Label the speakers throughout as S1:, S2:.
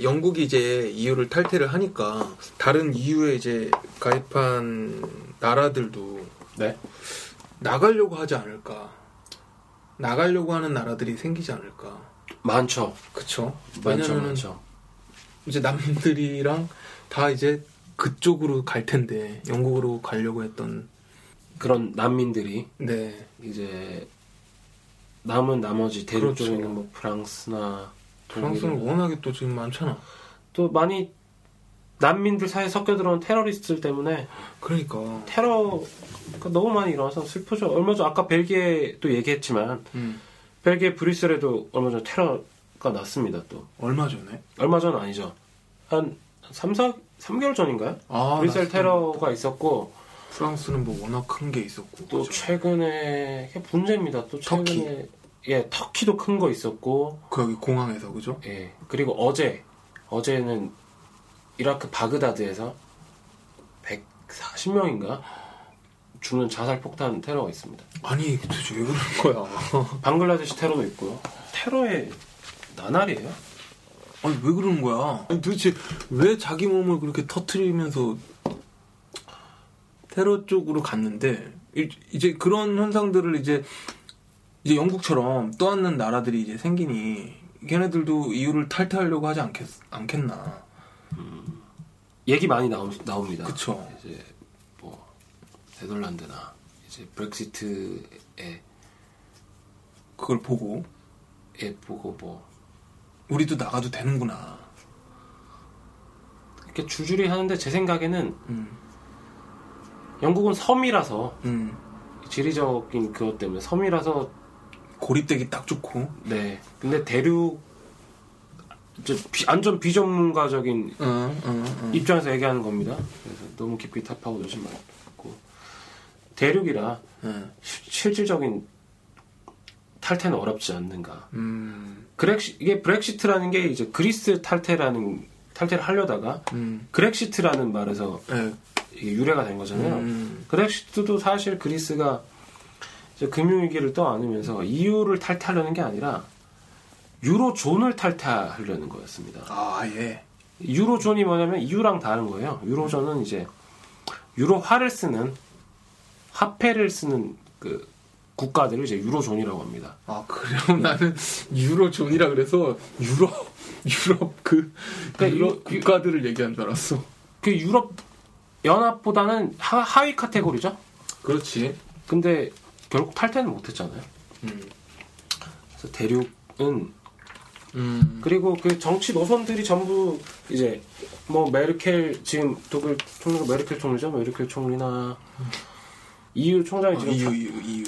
S1: 이제 영국이 이제 EU를 탈퇴를 하니까 다른 EU에 이제 가입한 나라들도
S2: 네.
S1: 나가려고 하지 않을까. 나가려고 하는 나라들이 생기지 않을까.
S2: 많죠.
S1: 그쵸?
S2: 많죠,
S1: 왜냐면은
S2: 많죠.
S1: 이제 남들이랑 다 이제 그쪽으로 갈 텐데 영국으로 가려고 했던
S2: 그런 난민들이
S1: 네
S2: 이제 남은 나머지 대륙
S1: 그렇죠.
S2: 쪽에 있는 뭐 프랑스나
S1: 프랑스는
S2: 독일,
S1: 워낙에 또 지금 많잖아.
S2: 또 많이 난민들 사이에 섞여 들어온 테러리스트들 때문에
S1: 그러니까
S2: 테러가 너무 많이 일어나서 슬프죠. 얼마 전 아까 벨기에도 얘기했지만
S1: 음,
S2: 벨기에 브뤼셀에도 얼마 전 테러가 났습니다. 또
S1: 얼마 전에
S2: 얼마 전 아니죠. 한 3, 4, 3개월 전인가요?
S1: 아,
S2: 브뤼셀
S1: 나
S2: 테러가 있었고
S1: 프랑스는 뭐 워낙 큰 게 있었고
S2: 또
S1: 그죠?
S2: 최근에 문제입니다. 또 최근에
S1: 터키.
S2: 예 터키도 큰 거 있었고
S1: 그 여기 공항에서 그죠?
S2: 예 그리고 어제 어제는 이라크 바그다드에서 140명인가 죽는 자살 폭탄 테러가 있습니다.
S1: 아니 도대체 왜 그러는 거야?
S2: 방글라데시 테러도 있고요. 테러의 나날이에요.
S1: 아니 왜 그러는 거야? 아니 도대체 왜 자기 몸을 그렇게 터트리면서 테러 쪽으로 갔는데 이- 이제 그런 현상들을 이제 이제 영국처럼 떠안는 나라들이 이제 생기니 걔네들도 이유를 탈퇴하려고 하지 않겠 않겠나?
S2: 얘기 많이 나오, 나옵니다.
S1: 그쵸.
S2: 이제 뭐 네덜란드나 이제 브렉시트에
S1: 그걸 보고
S2: 에 보고 뭐
S1: 우리도 나가도 되는구나.
S2: 이렇게 줄줄이 하는데 제 생각에는
S1: 음,
S2: 영국은 섬이라서
S1: 음.
S2: 지리적인 그것 때문에 섬이라서
S1: 고립되기 딱 좋고.
S2: 네. 근데 대륙 완전 비전문가적인
S1: 응, 응, 응.
S2: 입장에서 얘기하는 겁니다. 그래서 너무 깊이 탑하고 넣지 말고 대륙이라
S1: 응.
S2: 시- 실질적인 탈퇴는 어렵지 않는가.
S1: 음,
S2: 그렉시 이게 브렉시트라는 게 이제 그리스 탈퇴라는 탈퇴를 하려다가
S1: 음.
S2: 그렉시트라는 말에서
S1: 네.
S2: 이게 유래가 된 거잖아요.
S1: 음.
S2: 그렉시트도 사실 그리스가 금융위기를 떠안으면서 EU를 탈퇴하려는 게 아니라 유로존을 탈퇴하려는 거였습니다.
S1: 아, 예.
S2: 유로존이 뭐냐면 EU랑 다른 거예요. 유로존은 이제 유로화를 쓰는 화폐를 쓰는 그 국가들을 이제 유로존이라고 합니다.
S1: 아, 그래요? 나는 유로존이라 그래서 유럽, 유럽 그,
S2: 그러니까
S1: 유럽
S2: 유-
S1: 국가들을 얘기한 줄 알았어.
S2: 그 유럽 연합보다는 하, 하위 카테고리죠.
S1: 그렇지.
S2: 근데 결국 탈퇴는 못했잖아요.
S1: 음.
S2: 그래서 대륙은
S1: 음.
S2: 그리고 그 정치 노선들이 전부 이제 뭐 메르켈 지금 독일 총리가 메르켈 총리죠. 메르켈 총리나 EU 총장이
S1: 아,
S2: 지금
S1: EU,
S2: 파-
S1: EU, EU.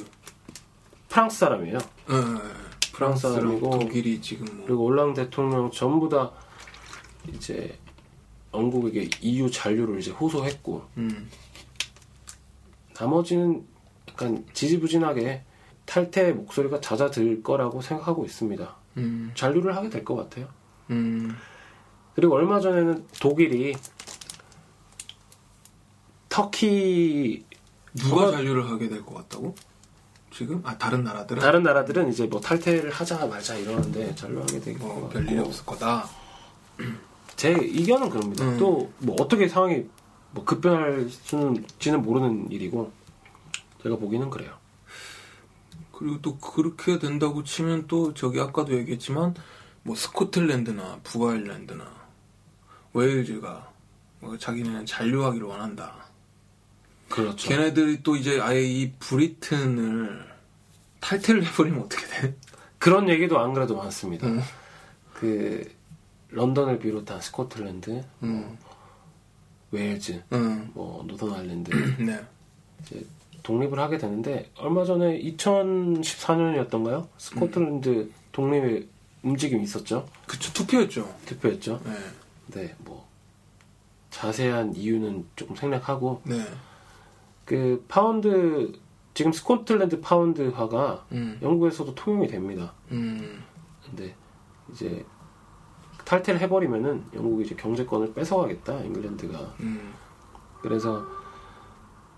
S2: 프랑스 사람이에요.
S1: 응.
S2: 프랑스 사람이고
S1: 독일이 지금 뭐.
S2: 그리고 올랑 대통령 전부 다 이제 영국에게 EU 잔류를 이제 호소했고
S1: 음.
S2: 나머지는 약간 지지부진하게 탈퇴 목소리가 잦아들 거라고 생각하고 있습니다.
S1: 음.
S2: 잔류를 하게 될 것 같아요.
S1: 음.
S2: 그리고 얼마 전에는 독일이 터키
S1: 누가
S2: 저거-
S1: 잔류를 하게 될 것 같다고? 지금? 아, 다른 나라들은?
S2: 다른 나라들은 이제 뭐 탈퇴를 하자 말자 이러는데 잔류하게 되고
S1: 뭐, 별일이 없을 거다.
S2: 제 의견은 그럽니다.
S1: 음.
S2: 또뭐 어떻게 상황이 뭐 급변할 수는지는 모르는 일이고 제가 보기는 그래요.
S1: 그리고 또 그렇게 된다고 치면 또 저기 아까도 얘기했지만 뭐 스코틀랜드나 북아일랜드나 웨일즈가 뭐 자기네는 잔류하기를 원한다.
S2: 그렇죠.
S1: 걔네들이 또 이제 아예 이 브리튼을 탈퇴를 해버리면 어떻게 돼?
S2: 그런 얘기도 안 그래도 많습니다.
S1: 음.
S2: 그 런던을 비롯한 스코틀랜드,
S1: 음.
S2: 웨일즈,
S1: 응.
S2: 뭐 노던 아일랜드
S1: 네.
S2: 이제 독립을 하게 되는데 얼마 전에 2014년이었던가요? 스코틀랜드 독립의 움직임이 있었죠.
S1: 그쵸 투표였죠.
S2: 투표했죠.
S1: 네.
S2: 네, 뭐 자세한 이유는 조금 생략하고
S1: 네.
S2: 그 파운드 지금 스코틀랜드 파운드화가
S1: 음.
S2: 영국에서도 통용이 됩니다.
S1: 음.
S2: 근데 이제 탈퇴를 해버리면은 영국이 이제 경제권을 뺏어가겠다 잉글랜드가
S1: 음.
S2: 그래서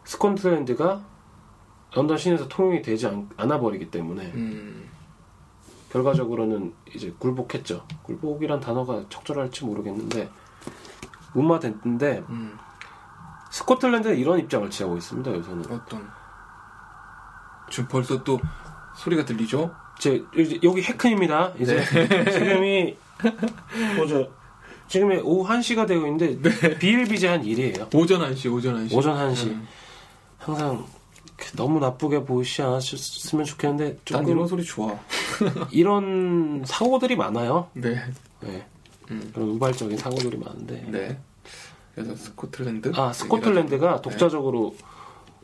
S2: 스코틀랜드가 런던 시내에서 통용이 되지 않, 않아 버리기 때문에
S1: 음.
S2: 결과적으로는 이제 굴복했죠. 굴복이란 단어가 적절할지 모르겠는데 무마됐는데
S1: 음,
S2: 스코틀랜드는 이런 입장을 취하고 있습니다. 요새는
S1: 어떤 지금 벌써 또 소리가 들리죠?
S2: 제 이제 여기 해큰입니다. 이제 지금이 뭐죠? 지금이 오후 1시가 되고 있는데 비일비재한 일이에요.
S1: 오전 1시, 오전 1시.
S2: 오전 1시.
S1: 음.
S2: 항상 너무 나쁘게 보이지 않았으면 좋겠는데
S1: 난
S2: 조금
S1: 이런 소리 좋아.
S2: 이런 사고들이 많아요.
S1: 네.
S2: 네.
S1: 음.
S2: 그런 우발적인 사고들이 많은데.
S1: 네. 그래서 스코틀랜드.
S2: 아 스코틀랜드가 독자적으로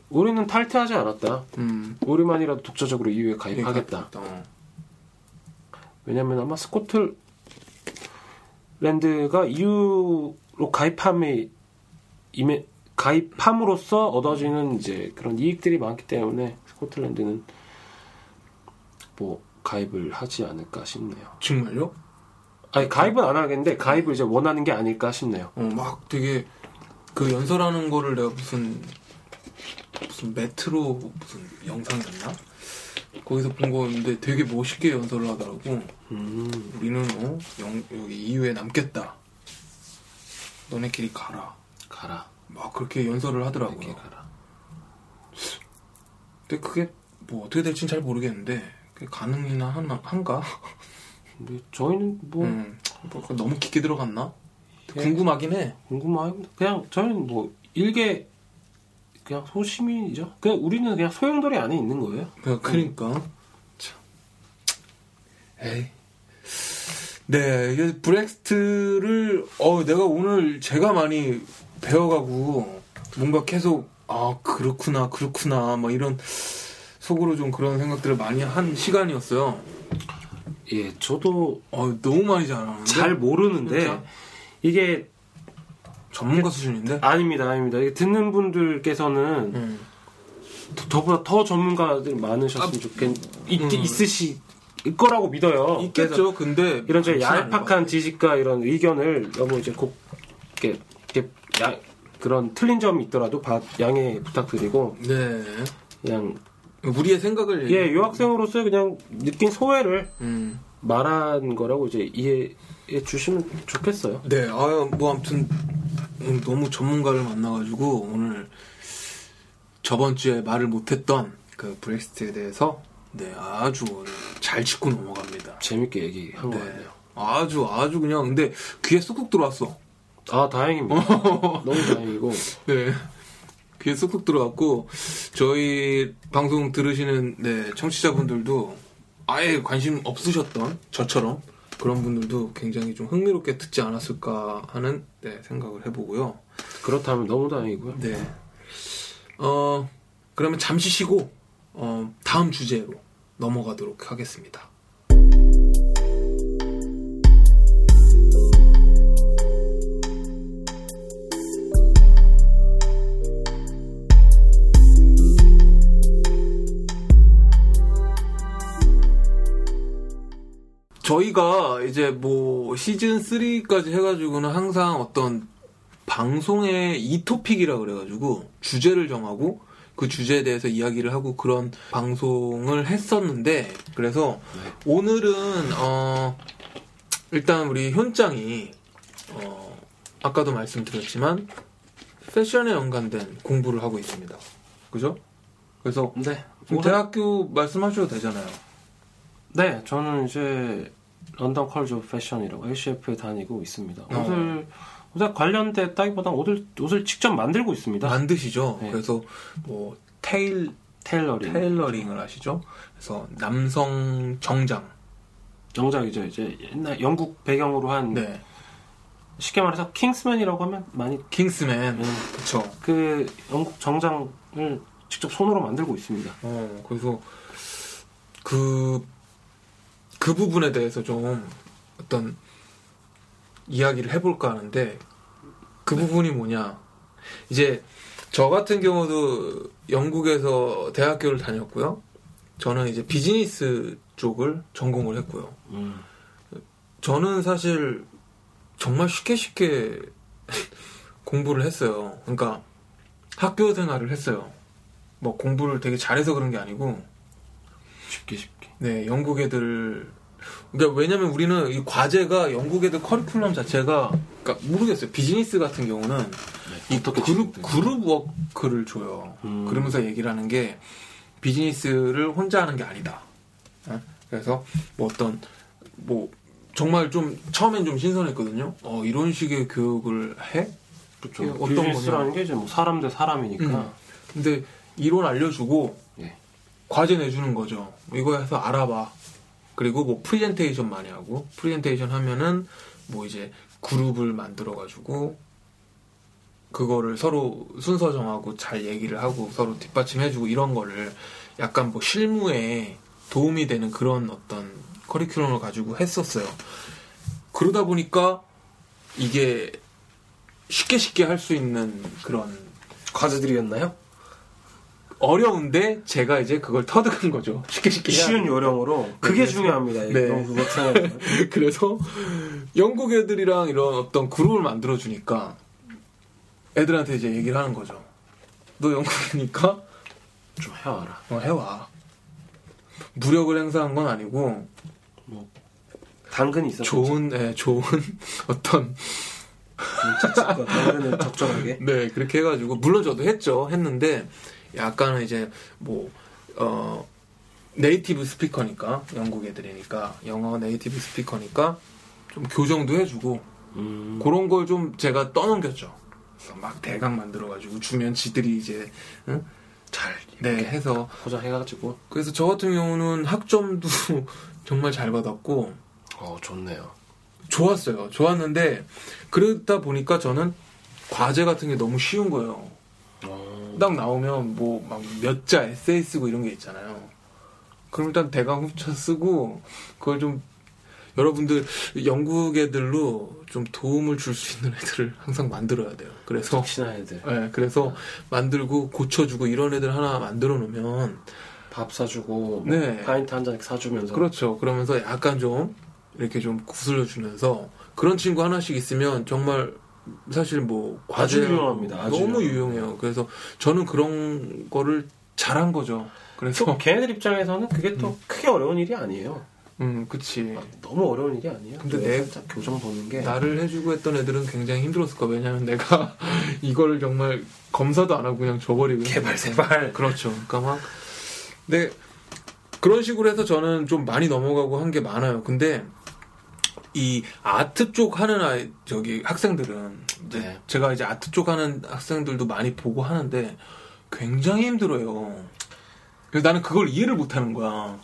S2: 우리는 탈퇴하지 않았다.
S1: 음.
S2: 우리만이라도 독자적으로 EU에 가입하겠다.
S1: 어.
S2: 왜냐면 아마 스코틀랜드가 EU로 가입함에 임해 가입함으로써 얻어지는 이제 그런 이익들이 많기 때문에 스코틀랜드는 뭐 가입을 하지 않을까 싶네요.
S1: 정말요?
S2: 아니 가입은 안 하겠는데 가입을 이제 원하는 게 아닐까 싶네요.
S1: 어, 막 되게 그 연설하는 거를 내가 무슨 무슨 메트로 무슨 영상이었나? 거기서 본 거였는데 되게 멋있게 연설을 하더라고.
S2: 음,
S1: 우리는 어, 영, 여기 이후에 남겠다. 너네끼리 가라.
S2: 가라.
S1: 막 그렇게 연설을 하더라고요. 근데 그게 뭐 어떻게 될지는 잘 모르겠는데 가능이나 하나, 한가?
S2: 근데 저희는 뭐
S1: 음, 뭐 너무 깊게 들어갔나?
S2: 예.
S1: 궁금하긴 해.
S2: 궁금합니다. 그냥 저희는 뭐 일개 그냥 소시민이죠. 그냥 우리는 그냥 소용돌이 안에 있는 거예요.
S1: 그- 그러니까 참. 에이. 네, 이게 브렉스트를 어 내가 오늘 제가 많이 배워가고 뭔가 계속 아 그렇구나 그렇구나 막 이런 속으로 좀 그런 생각들을 많이 한 시간이었어요.
S2: 예, 저도
S1: 어 너무 많이 잘하는데
S2: 잘 모르는데
S1: 진짜?
S2: 이게
S1: 전문가 수준인데.
S2: 아닙니다, 아닙니다. 이게 듣는 분들께서는
S1: 음.
S2: 더- 더보다 더 전문가들 많으셨으면 좋겠 있,
S1: 음.
S2: 있으실 거라고 믿어요.
S1: 있겠죠. 근데
S2: 이런 저 얄팍한 지식과 이런 의견을 너무 이제 이렇게 야- 그런 틀린 점이 있더라도 바- 양해 부탁드리고.
S1: 네.
S2: 그냥
S1: 우리의 생각을
S2: 예 유학생으로서 그냥 느낀 소외를
S1: 음.
S2: 말한 거라고 이제 이해해 주시면 좋겠어요.
S1: 네, 아유, 뭐, 아무튼, 음, 너무 전문가를 만나가지고, 오늘, 저번 주에 말을 못했던 그 브렉시트에 대해서, 네, 아주 잘 짚고 넘어갑니다.
S2: 재밌게 얘기한 것
S1: 네.
S2: 같네요.
S1: 아주, 아주 그냥, 근데 귀에 쏙쏙 들어왔어.
S2: 아 다행입니다. 너무 다행이고
S1: 네. 귀에 쏙쏙 들어왔고, 저희 방송 들으시는, 네, 청취자분들도 아예 관심 없으셨던 저처럼 그런 분들도 굉장히 좀 흥미롭게 듣지 않았을까 하는, 네, 생각을 해보고요.
S2: 그렇다면 너무 다행이고요.
S1: 네. 어, 그러면 잠시 쉬고, 어, 다음 주제로 넘어가도록 하겠습니다. 저희가 이제 뭐 시즌 3까지 해가지고는 항상 어떤 방송의 이 토픽이라 그래가지고 주제를 정하고 그 주제에 대해서 이야기를 하고 그런 방송을 했었는데 그래서 오늘은 어 일단 우리 현장이 어 아까도 말씀드렸지만 패션에 연관된 공부를 하고 있습니다. 그죠? 그래서
S2: 네.
S1: 뭐 대학교 말씀하셔도 되잖아요.
S2: 네, 저는 이제 London College of Fashion이라고 LCF에 다니고 있습니다.
S1: 어.
S2: 옷을 옷에 관련됐다기보다 옷을 옷을 직접 만들고 있습니다.
S1: 만드시죠.
S2: 네.
S1: 그래서 뭐 tail tailoring, tailoring을 하시죠. 그래서 남성 정장.
S2: 정장이죠. 이제 옛날 영국 배경으로 한
S1: 네.
S2: 쉽게 말해서 킹스맨이라고 하면 많이
S1: 킹스맨.
S2: 네.
S1: 그쵸.
S2: 그 영국 정장을 직접 손으로 만들고 있습니다.
S1: 어, 그래서 그, 그 부분에 대해서 좀 어떤 이야기를 해볼까 하는데 그 부분이 뭐냐. 이제 저 같은 경우도 영국에서 대학교를 다녔고요. 저는 이제 비즈니스 쪽을 전공을 했고요.
S2: 음.
S1: 저는 사실 정말 쉽게 쉽게 공부를 했어요. 그러니까 학교 생활을 했어요. 뭐 공부를 되게 잘해서 그런 게 아니고
S2: 쉽게 쉽게.
S1: 네, 영국 애들 그러니까 왜냐면 우리는 이 과제가 영국 애들 커리큘럼 자체가 그러니까 모르겠어요. 비즈니스 같은 경우는 이
S2: 어떻게
S1: 그룹? group work를 줘요.
S2: 음.
S1: 그러면서 얘기를 하는 게 비즈니스를 혼자 하는 게 아니다. 예? 그래서 뭐 어떤 뭐 정말 좀 처음엔 좀 신선했거든요. 어 이런 식의 교육을 해?
S2: 그렇죠.
S1: 어떤
S2: 비즈니스라는 게 이제 뭐 사람 대 사람이니까.
S1: 음. 근데 이론 알려주고
S2: 예.
S1: 과제 내주는 거죠. 이거 해서 알아봐. 그리고 뭐 프리젠테이션 많이 하고 프리젠테이션 하면은 뭐 이제 그룹을 만들어 가지고 그거를 서로 순서 정하고 잘 얘기를 하고 서로 뒷받침해주고 이런 거를 약간 뭐 실무에 도움이 되는 그런 어떤 커리큘럼을 가지고 했었어요. 그러다 보니까 이게 쉽게 쉽게 할 수 있는 그런
S2: 과제들이었나요?
S1: 어려운데 제가 이제 그걸 터득한 거죠. 쉽게 쉽게
S2: 쉬운 요령으로 그게
S1: 그래서-
S2: 중요합니다.
S1: 네. 그래서 영국 애들이랑 이런 어떤 그룹을 만들어 주니까 애들한테 이제 얘기를 하는 거죠. 너 영국이니까
S2: 좀 해와라.
S1: 어, 해와. 무력을 행사한 건 아니고
S2: 당근이 있었죠.
S1: 좋은 예, 좋은 어떤
S2: 자칫과 당근을 적절하게.
S1: 네 그렇게 해 가지고 물론 저도 했죠 했는데 약간은 이제 뭐 어, 네이티브 스피커니까 영국 애들이니까 영어 네이티브 스피커니까 좀 교정도 해주고
S2: 음.
S1: 그런 걸 좀 제가 떠넘겼죠. 그래서 막 대강 만들어가지고 주면 지들이 이제 응?
S2: 잘
S1: 네 해서
S2: 포장해가지고.
S1: 그래서 저 같은 경우는 학점도 정말 잘 받았고
S2: 어 좋네요.
S1: 좋았어요. 좋았는데 그러다 보니까 저는 과제 같은 게 너무 쉬운 거예요.
S2: 어.
S1: 딱 나오면 뭐 막 몇 자 에세이 쓰고 이런 게 있잖아요. 그럼 일단 대강 훔쳐 쓰고 그걸 좀 여러분들 영국 애들로 좀 도움을 줄 수 있는 애들을 항상 만들어야 돼요. 그래서
S2: 친한 애들
S1: 네, 그래서 만들고 고쳐주고 이런 애들 하나 만들어 놓으면
S2: 밥 사주고 뭐
S1: 네.
S2: 파인트 한 잔 사주면서
S1: 그렇죠. 그러면서 약간 좀 이렇게 좀 구슬려 주면서 그런 친구 하나씩 있으면 정말 사실 뭐
S2: 아주
S1: 과제
S2: 유용합니다.
S1: 너무
S2: 유용해요.
S1: 유용해요. 그래서 저는 그런 거를 잘한 거죠. 그래서
S2: 또 걔네들 입장에서는 그게 또 크게 어려운 일이 아니에요.
S1: 음, 그치.
S2: 너무 어려운 일이 아니에요.
S1: 근데
S2: 뇌
S1: 내-
S2: 교정 보는 게
S1: 나를 해주고 했던 애들은 굉장히 힘들었을 거야. 왜냐면 내가 이걸 정말 검사도 안 하고 그냥 줘버리고.
S2: 개발 세발.
S1: 그렇죠. 그러니까 막. 근데 그런 식으로 해서 저는 좀 많이 넘어가고 한 게 많아요. 근데 이 아트 쪽 하는 아이, 저기 학생들은 이제
S2: 네.
S1: 제가 이제 아트 쪽 하는 학생들도 많이 보고 하는데 굉장히 힘들어요. 그래서 나는 그걸 이해를 못 하는 거야.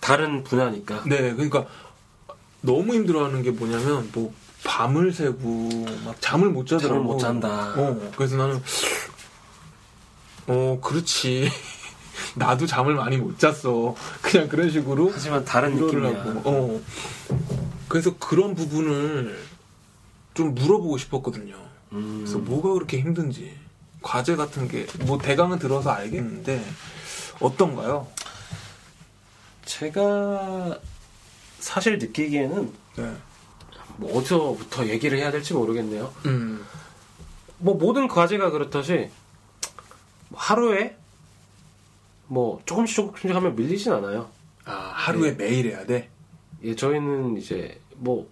S2: 다른 분야니까.
S1: 네, 그러니까 너무 힘들어하는 게 뭐냐면 뭐 밤을 새고 막 잠을 못 자더라고.
S2: 잠을 못 잔다.
S1: 어, 그래서 나는 어 그렇지. 나도 잠을 많이 못 잤어. 그냥 그런 식으로
S2: 하지만 다른 느낌이야.
S1: 하고. 어. 그래서 그런 부분을 좀 물어보고 싶었거든요.
S2: 음.
S1: 그래서 뭐가 그렇게 힘든지 과제 같은 게 뭐 대강은 들어서 알겠는데 어떤가요?
S2: 제가 사실 느끼기에는
S1: 네.
S2: 뭐 어디서부터 얘기를 해야 될지 모르겠네요.
S1: 음.
S2: 뭐 모든 과제가 그렇듯이 하루에 뭐 조금씩 조금씩 하면 밀리진 않아요.
S1: 아 하루에 매일 해야 돼.
S2: 예, 저희는 이제 뭐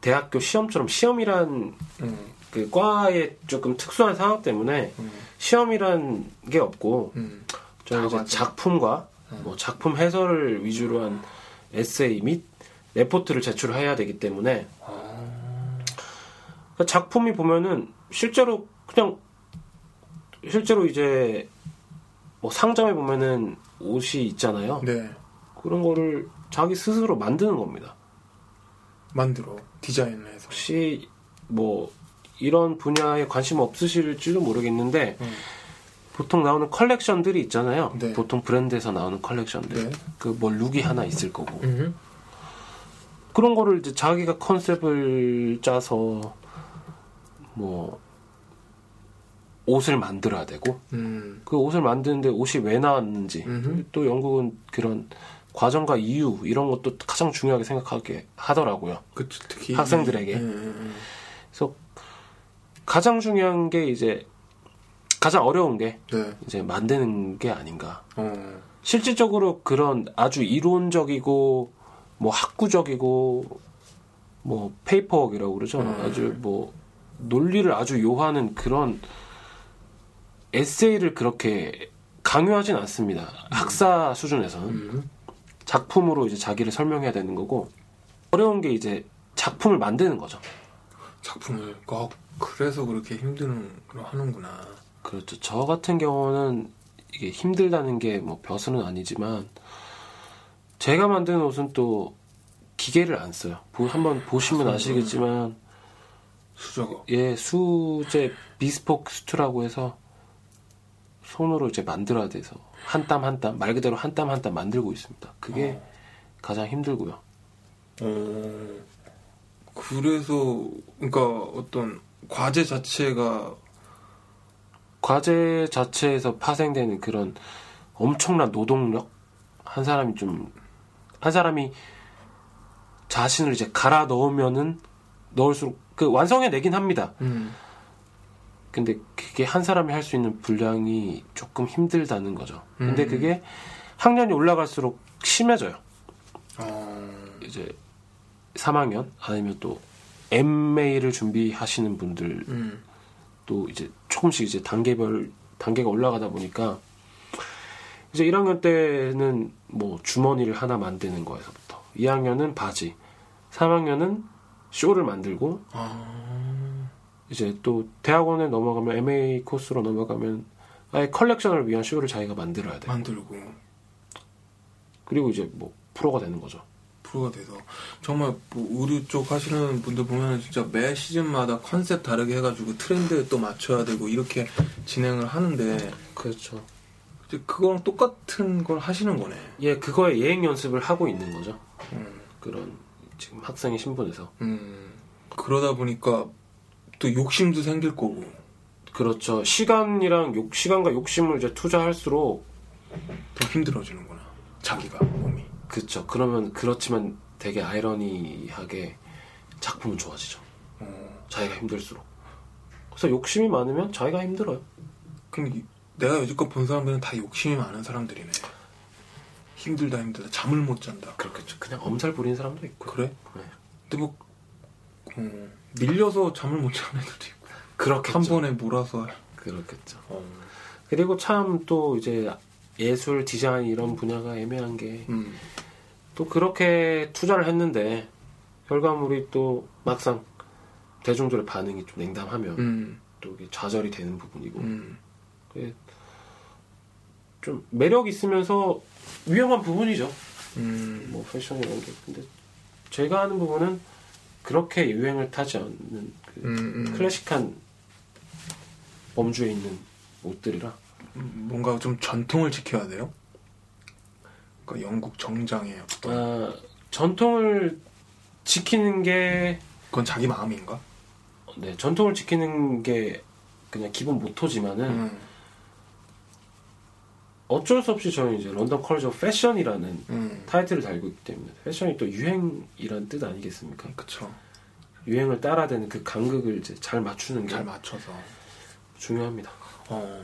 S2: 대학교 시험처럼 시험이란
S1: 음.
S2: 그 과의 조금 특수한 상황 때문에
S1: 음.
S2: 시험이란 게 없고
S1: 음.
S2: 저는
S1: 아,
S2: 이제
S1: 맞아.
S2: 작품과
S1: 음.
S2: 뭐 작품 해설을 위주로 한 에세이 및 레포트를 제출해야 되기 때문에
S1: 아.
S2: 그 작품이 보면은 실제로 그냥 실제로 이제 뭐 상점에 보면은 옷이 있잖아요.
S1: 네.
S2: 그런 거를 자기 스스로 만드는 겁니다.
S1: 만들어 디자인을 해서.
S2: 혹시 뭐 이런 분야에 관심 없으실지도 모르겠는데
S1: 음.
S2: 보통 나오는 컬렉션들이 있잖아요.
S1: 네.
S2: 보통 브랜드에서 나오는 컬렉션들.
S1: 네.
S2: 그뭐 룩이 하나 있을 거고.
S1: 음.
S2: 그런 거를 이제 자기가 컨셉을 짜서 뭐 옷을 만들어야 되고
S1: 음.
S2: 그 옷을 만드는데 옷이 왜 나왔는지
S1: 음흠.
S2: 또 영국은 그런 과정과 이유 이런 것도 가장 중요하게 생각하게 하더라고요.
S1: 그 특히
S2: 학생들에게.
S1: 음, 음,
S2: 그래서 가장 중요한 게 이제 가장 어려운 게
S1: 음. 네.
S2: 이제 만드는 게 아닌가.
S1: 어.
S2: 실질적으로 그런 아주 이론적이고 뭐 학구적이고 뭐 페이퍼웍이라고 그러죠.
S1: 음.
S2: 아주 뭐 논리를 아주 요하는 그런 에세이를 그렇게 강요하진 않습니다. 학사 수준에서는
S1: 음.
S2: 작품으로 이제 자기를 설명해야 되는 거고 어려운 게 이제 작품을 만드는 거죠.
S1: 작품을 꼭 그래서 그렇게 힘든 걸 하는구나.
S2: 그렇죠. 저 같은 경우는 이게 힘들다는 게 뭐 벼슬은 아니지만 제가 만든 옷은 또 기계를 안 써요. 보- 한번 보시면 아시겠지만
S1: 수저가.
S2: 예 수제 비스포크 수트라고 해서 손으로 이제 만들어야 돼서 한 땀 한 땀 말 그대로 한 땀 한 땀 만들고 있습니다. 그게 가장 힘들고요.
S1: 어, 그래서 그러니까 어떤 과제 자체가
S2: 과제 자체에서 파생되는 그런 엄청난 노동력 한 사람이 좀 한 사람이 자신을 이제 갈아 넣으면은 넣을수록 그 완성해 내긴 합니다.
S1: 음.
S2: 근데 그게 한 사람이 할 수 있는 분량이 조금 힘들다는 거죠. 근데
S1: 음.
S2: 그게 학년이 올라갈수록 심해져요.
S1: 어,
S2: 이제 3학년 아니면 또 MA를 준비하시는 분들
S1: 음.
S2: 또 이제 조금씩 이제 단계별 단계가 올라가다 보니까 이제 1학년 때는 뭐 주머니를 하나 만드는 거에서부터 2학년은 바지 3학년은 쇼를 만들고
S1: 아,
S2: 이제 또 대학원에 넘어가면 MA 코스로 넘어가면 아예 컬렉션을 위한 쇼를 자기가 만들어야 돼.
S1: 만들고
S2: 그리고 이제 뭐 프로가 되는 거죠.
S1: 프로가 돼서 정말 뭐 의류 쪽 하시는 분들 보면 진짜 매 시즌마다 컨셉 다르게 해가지고 트렌드에 또 맞춰야 되고 이렇게 진행을 하는데
S2: 그렇죠.
S1: 이제 그거랑 똑같은 걸 하시는 거네.
S2: 예, 그거에 예행 연습을 하고 있는 거죠.
S1: 음.
S2: 그런 지금 학생의 신분에서.
S1: 음, 그러다 보니까 또 욕심도 생길 거고.
S2: 그렇죠. 시간이랑 욕, 시간과 욕심을 이제 투자할수록
S1: 더 힘들어지는구나. 자기가 몸이.
S2: 그렇죠. 그러면 그렇지만 되게 아이러니하게 작품은 좋아지죠.
S1: 어,
S2: 자기가 힘들수록. 그래서 욕심이 많으면 자기가 힘들어요.
S1: 근데 이- 내가 여지껏 본 사람들은 다 욕심이 많은 사람들이네. 힘들다 힘들다 잠을 못 잔다.
S2: 그렇겠죠. 그냥 엄살 부리는 사람도 있고.
S1: 그래?
S2: 네.
S1: 근데 뭐 어, 밀려서 잠을 못 자는 애들도 있고
S2: 그렇겠죠.
S1: 한 번에 몰아서
S2: 그렇겠죠.
S1: 어,
S2: 그리고 참 또 이제 예술 디자인 이런 분야가 애매한 게또
S1: 음,
S2: 그렇게 투자를 했는데 결과물이 또 막상 대중들의 반응이 좀 냉담하면
S1: 음,
S2: 또 이게 좌절이 되는 부분이고
S1: 음.
S2: 그게 좀 매력 있으면서 위험한 부분이죠.
S1: 음,
S2: 뭐 패션 이런 게 근데 제가 하는 부분은 그렇게 유행을 타지 않는 그
S1: 음, 음.
S2: 클래식한 범주에 있는 옷들이라
S1: 음, 뭔가 좀 전통을 지켜야 돼요. 그러니까 영국 정장의 어떤
S2: 아, 전통을 지키는 게
S1: 그건 자기 마음인가?
S2: 네, 전통을 지키는 게 그냥 기본 모토지만은
S1: 음,
S2: 어쩔 수 없이 저는 이제 London of Fashion이라는
S1: 음,
S2: 타이틀을 달고 있기 때문에 패션이 또 유행이란 뜻 아니겠습니까?
S1: 그쵸.
S2: 유행을 따라야 되는 그 간극을 이제 잘 맞추는 게
S1: 잘 맞춰서.
S2: 중요합니다.
S1: 어,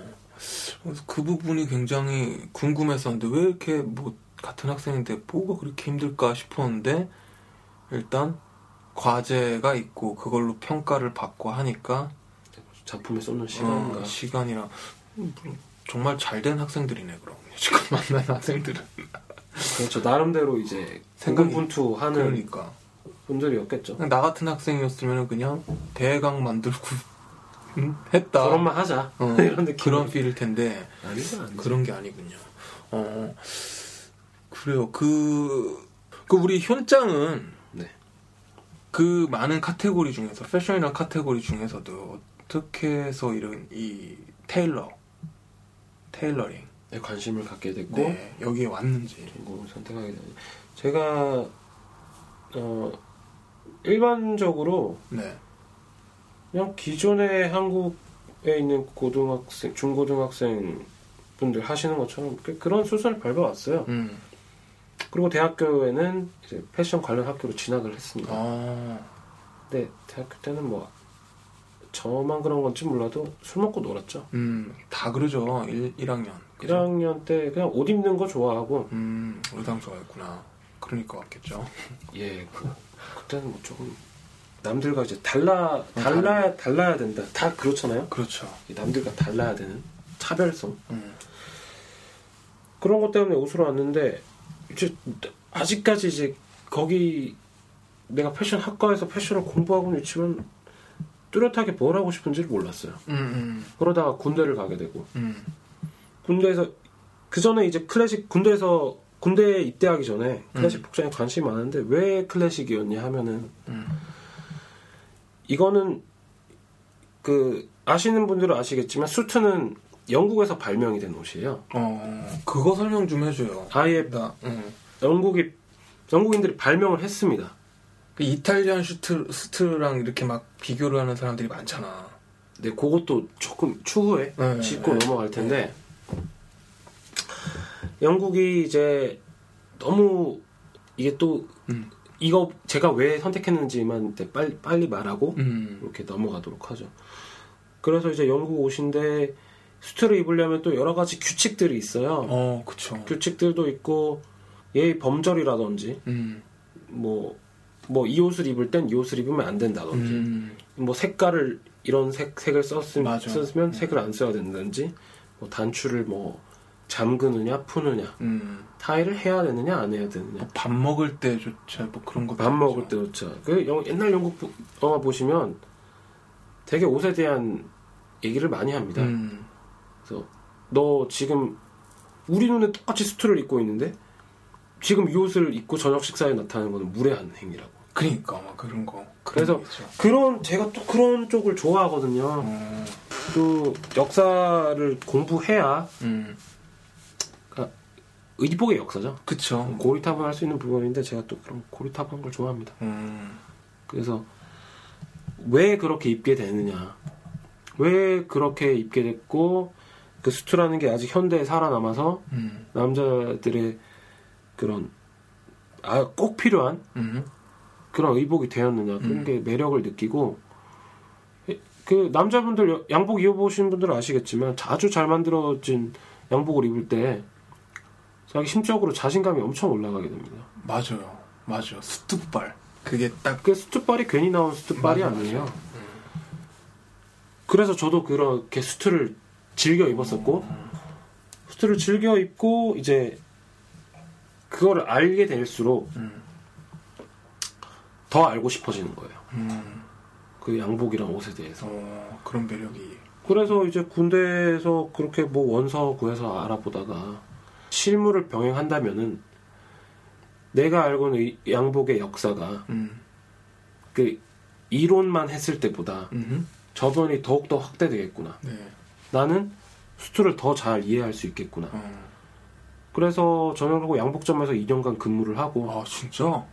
S1: 그 부분이 굉장히 궁금했었는데 왜 이렇게 뭐 같은 학생인데 뭐가 그렇게 힘들까 싶었는데 일단 과제가 있고 그걸로 평가를 받고 하니까
S2: 작품에 쏟는 시간과
S1: 어, 시간이랑 음, 정말 잘 된 학생들이네 그럼 지금 만난 학생들은
S2: 그렇죠 나름대로 이제
S1: 생각이-
S2: 생각분투 하는
S1: 그러니까
S2: 분들이었겠죠.
S1: 나 같은 학생이었으면 그냥 대강 만들고 음, 했다
S2: 저런만 하자
S1: 어,
S2: 이런 느낌
S1: 그런 필일 텐데
S2: 아니죠 아니죠.
S1: 그런 게 아니군요. 어, 그래요. 그, 그 우리 현장은
S2: 네.
S1: 그 많은 카테고리 중에서 패션이라는 카테고리 중에서도 어떻게 해서 이런 이 tailor, tailoring,
S2: 네, 관심을 갖게 됐고
S1: 네, 여기에 왔는지.
S2: 전공을 선택하게 되는 제가 어 일반적으로
S1: 네,
S2: 그냥 기존의 한국에 있는 고등학생, 중고등학생 분들 하시는 것처럼 그- 그런 수순을 밟아왔어요.
S1: 음,
S2: 그리고 대학교에는 이제 패션 관련 학교로 진학을 했습니다.
S1: 아,
S2: 근데 대학교 때는 뭐 저만 그런 건지 몰라도 술 먹고 놀았죠.
S1: 음, 다 그러죠. 1, 1학년.
S2: 1학년 때 그냥 옷 입는 거 좋아하고
S1: 음, 의상 좋아했구나. 그러니까 왔겠죠.
S2: 예, 그, 그때는 뭐 조금 남들과 이제 달라 달라야 달라야 된다. 다 그렇잖아요.
S1: 그렇죠.
S2: 이 남들과 달라야 되는 차별성
S1: 음.
S2: 그런 것 때문에 옷으로 왔는데 이제 아직까지 이제 거기 내가 패션 학과에서 패션을 공부하고는 있지만 뚜렷하게 뭘 하고 싶은지를 몰랐어요.
S1: 음, 음,
S2: 그러다가 군대를 가게 되고
S1: 음.
S2: 군대에서 그 전에 이제 클래식 군대에서 군대에 입대하기 전에 클래식
S1: 음.
S2: 복장에 관심이 많은데 왜 클래식이었냐 하면은
S1: 음.
S2: 이거는 그 아시는 분들은 아시겠지만 수트는 영국에서 발명이 된 옷이에요.
S1: 어, 그거 설명 좀 해줘요.
S2: 아예
S1: 나, 음.
S2: 영국이 영국인들이 발명을 했습니다.
S1: 그 이탈리안 슈트, 수트랑 이렇게 막 비교를 하는 사람들이 많잖아.
S2: 네, 그것도 조금 추후에
S1: 네,
S2: 짚고
S1: 네.
S2: 넘어갈 텐데 영국이 이제 너무 이게 또
S1: 음.
S2: 이거 제가 왜 선택했는지만 빨리 빨리 말하고
S1: 음.
S2: 이렇게 넘어가도록 하죠. 그래서 이제 영국 옷인데 수트를 입으려면 또 여러 가지 규칙들이 있어요.
S1: 어, 그쵸.
S2: 규칙들도 있고 예의 범절이라든지
S1: 음.
S2: 뭐 뭐 이 옷을 입을 땐 이 옷을 입으면 안 된다든지
S1: 음.
S2: 뭐 색깔을 이런 색 색을 썼으면. 썼으면 색을 안 써야 된다든지 뭐 단추를 뭐 잠그느냐 푸느냐
S1: 음.
S2: 타일을 해야 되느냐 안 해야 되느냐
S1: 밥 먹을 때조차 뭐 그런 거.
S2: 밥 먹을 때조차 그 영- 옛날 영국 부- 영화 보시면 되게 옷에 대한 얘기를 많이 합니다.
S1: 음.
S2: 그래서 너 지금 우리 눈에 똑같이 수트를 입고 있는데 지금 이 옷을 입고 저녁 식사에 나타나는 거는 무례한 행위라고.
S1: 그러니까 막 그런 거.
S2: 그래서
S1: 그런
S2: 제가 또 그런 쪽을 좋아하거든요.
S1: 어.
S2: 또 역사를 공부해야
S1: 음.
S2: 의복의 역사죠.
S1: 그쵸.
S2: 고리타분 할 수 있는 부분인데 제가 또 그런 고리타분한 걸 좋아합니다.
S1: 음.
S2: 그래서 왜 그렇게 입게 되느냐, 왜 그렇게 입게 됐고 그 수트라는 게 아직 현대에 살아남아서
S1: 음.
S2: 남자들의 그런 아 꼭 필요한
S1: 음.
S2: 그런 의복이 되었느냐 그런
S1: 음.
S2: 게 매력을 느끼고 그 남자분들 여- 양복 입어보신 분들은 아시겠지만 아주 잘 만들어진 양복을 입을 때 자기 심적으로 자신감이 엄청 올라가게 됩니다.
S1: 맞아요. 맞아요. 수뚝발. 그게 딱.
S2: 그 수트발이 괜히 나온 수트발이
S1: 맞아,
S2: 아니에요.
S1: 맞아.
S2: 그래서 저도 그렇게 수트를 즐겨 입었었고 수트를 즐겨 입고 이제 그거를 알게 될수록
S1: 음.
S2: 더 알고 싶어지는 거예요.
S1: 음.
S2: 그 양복이랑 옷에 대해서.
S1: 어, 그런 매력이.
S2: 그래서 이제 군대에서 그렇게 뭐 원서 구해서 알아보다가 실무를 병행한다면은 내가 알고 있는 이 양복의 역사가
S1: 음.
S2: 그 이론만 했을 때보다
S1: 음.
S2: 저변이 더욱더 확대되겠구나.
S1: 네.
S2: 나는 수트를 더 잘 이해할 수 있겠구나.
S1: 어.
S2: 그래서 그리고 양복점에서 2년간 근무를 하고
S1: 아, 진짜?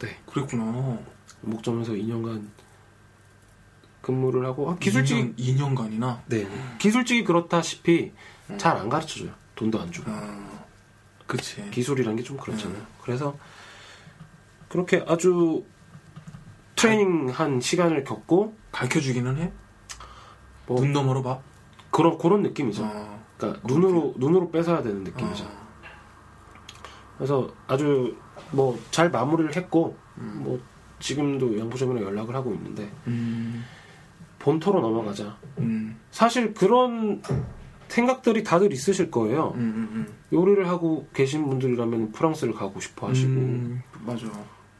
S2: 네.
S1: 그랬구나.
S2: 양복점에서 2년간 근무를 하고 아, 기술직이
S1: 2년, 간이나
S2: 네 기술직이 그렇다시피
S1: 음.
S2: 잘안 가르쳐 줘요. 돈도 안 주고.
S1: 어. 그치.
S2: 기술이란 게 좀 그렇잖아요.
S1: 음.
S2: 그래서 그렇게 아주 트레이닝한 시간을 겪고
S1: 가르쳐 주기는 해?
S2: 뭐
S1: 눈 너머로 봐?
S2: 그런 그런 느낌이죠.
S1: 어.
S2: 그러니까
S1: 그렇게.
S2: 눈으로 눈으로 뺏어야 되는 느낌이죠.
S1: 어.
S2: 그래서 아주 뭐 잘 마무리를 했고
S1: 음.
S2: 뭐 지금도 양부점이랑 연락을 하고 있는데
S1: 음.
S2: 본토로 넘어가자.
S1: 음.
S2: 사실 그런 생각들이 다들 있으실 거예요.
S1: 음. 음.
S2: 요리를 하고 계신 분들이라면 프랑스를 가고 싶어
S1: 음.
S2: 하시고
S1: 음. 맞아.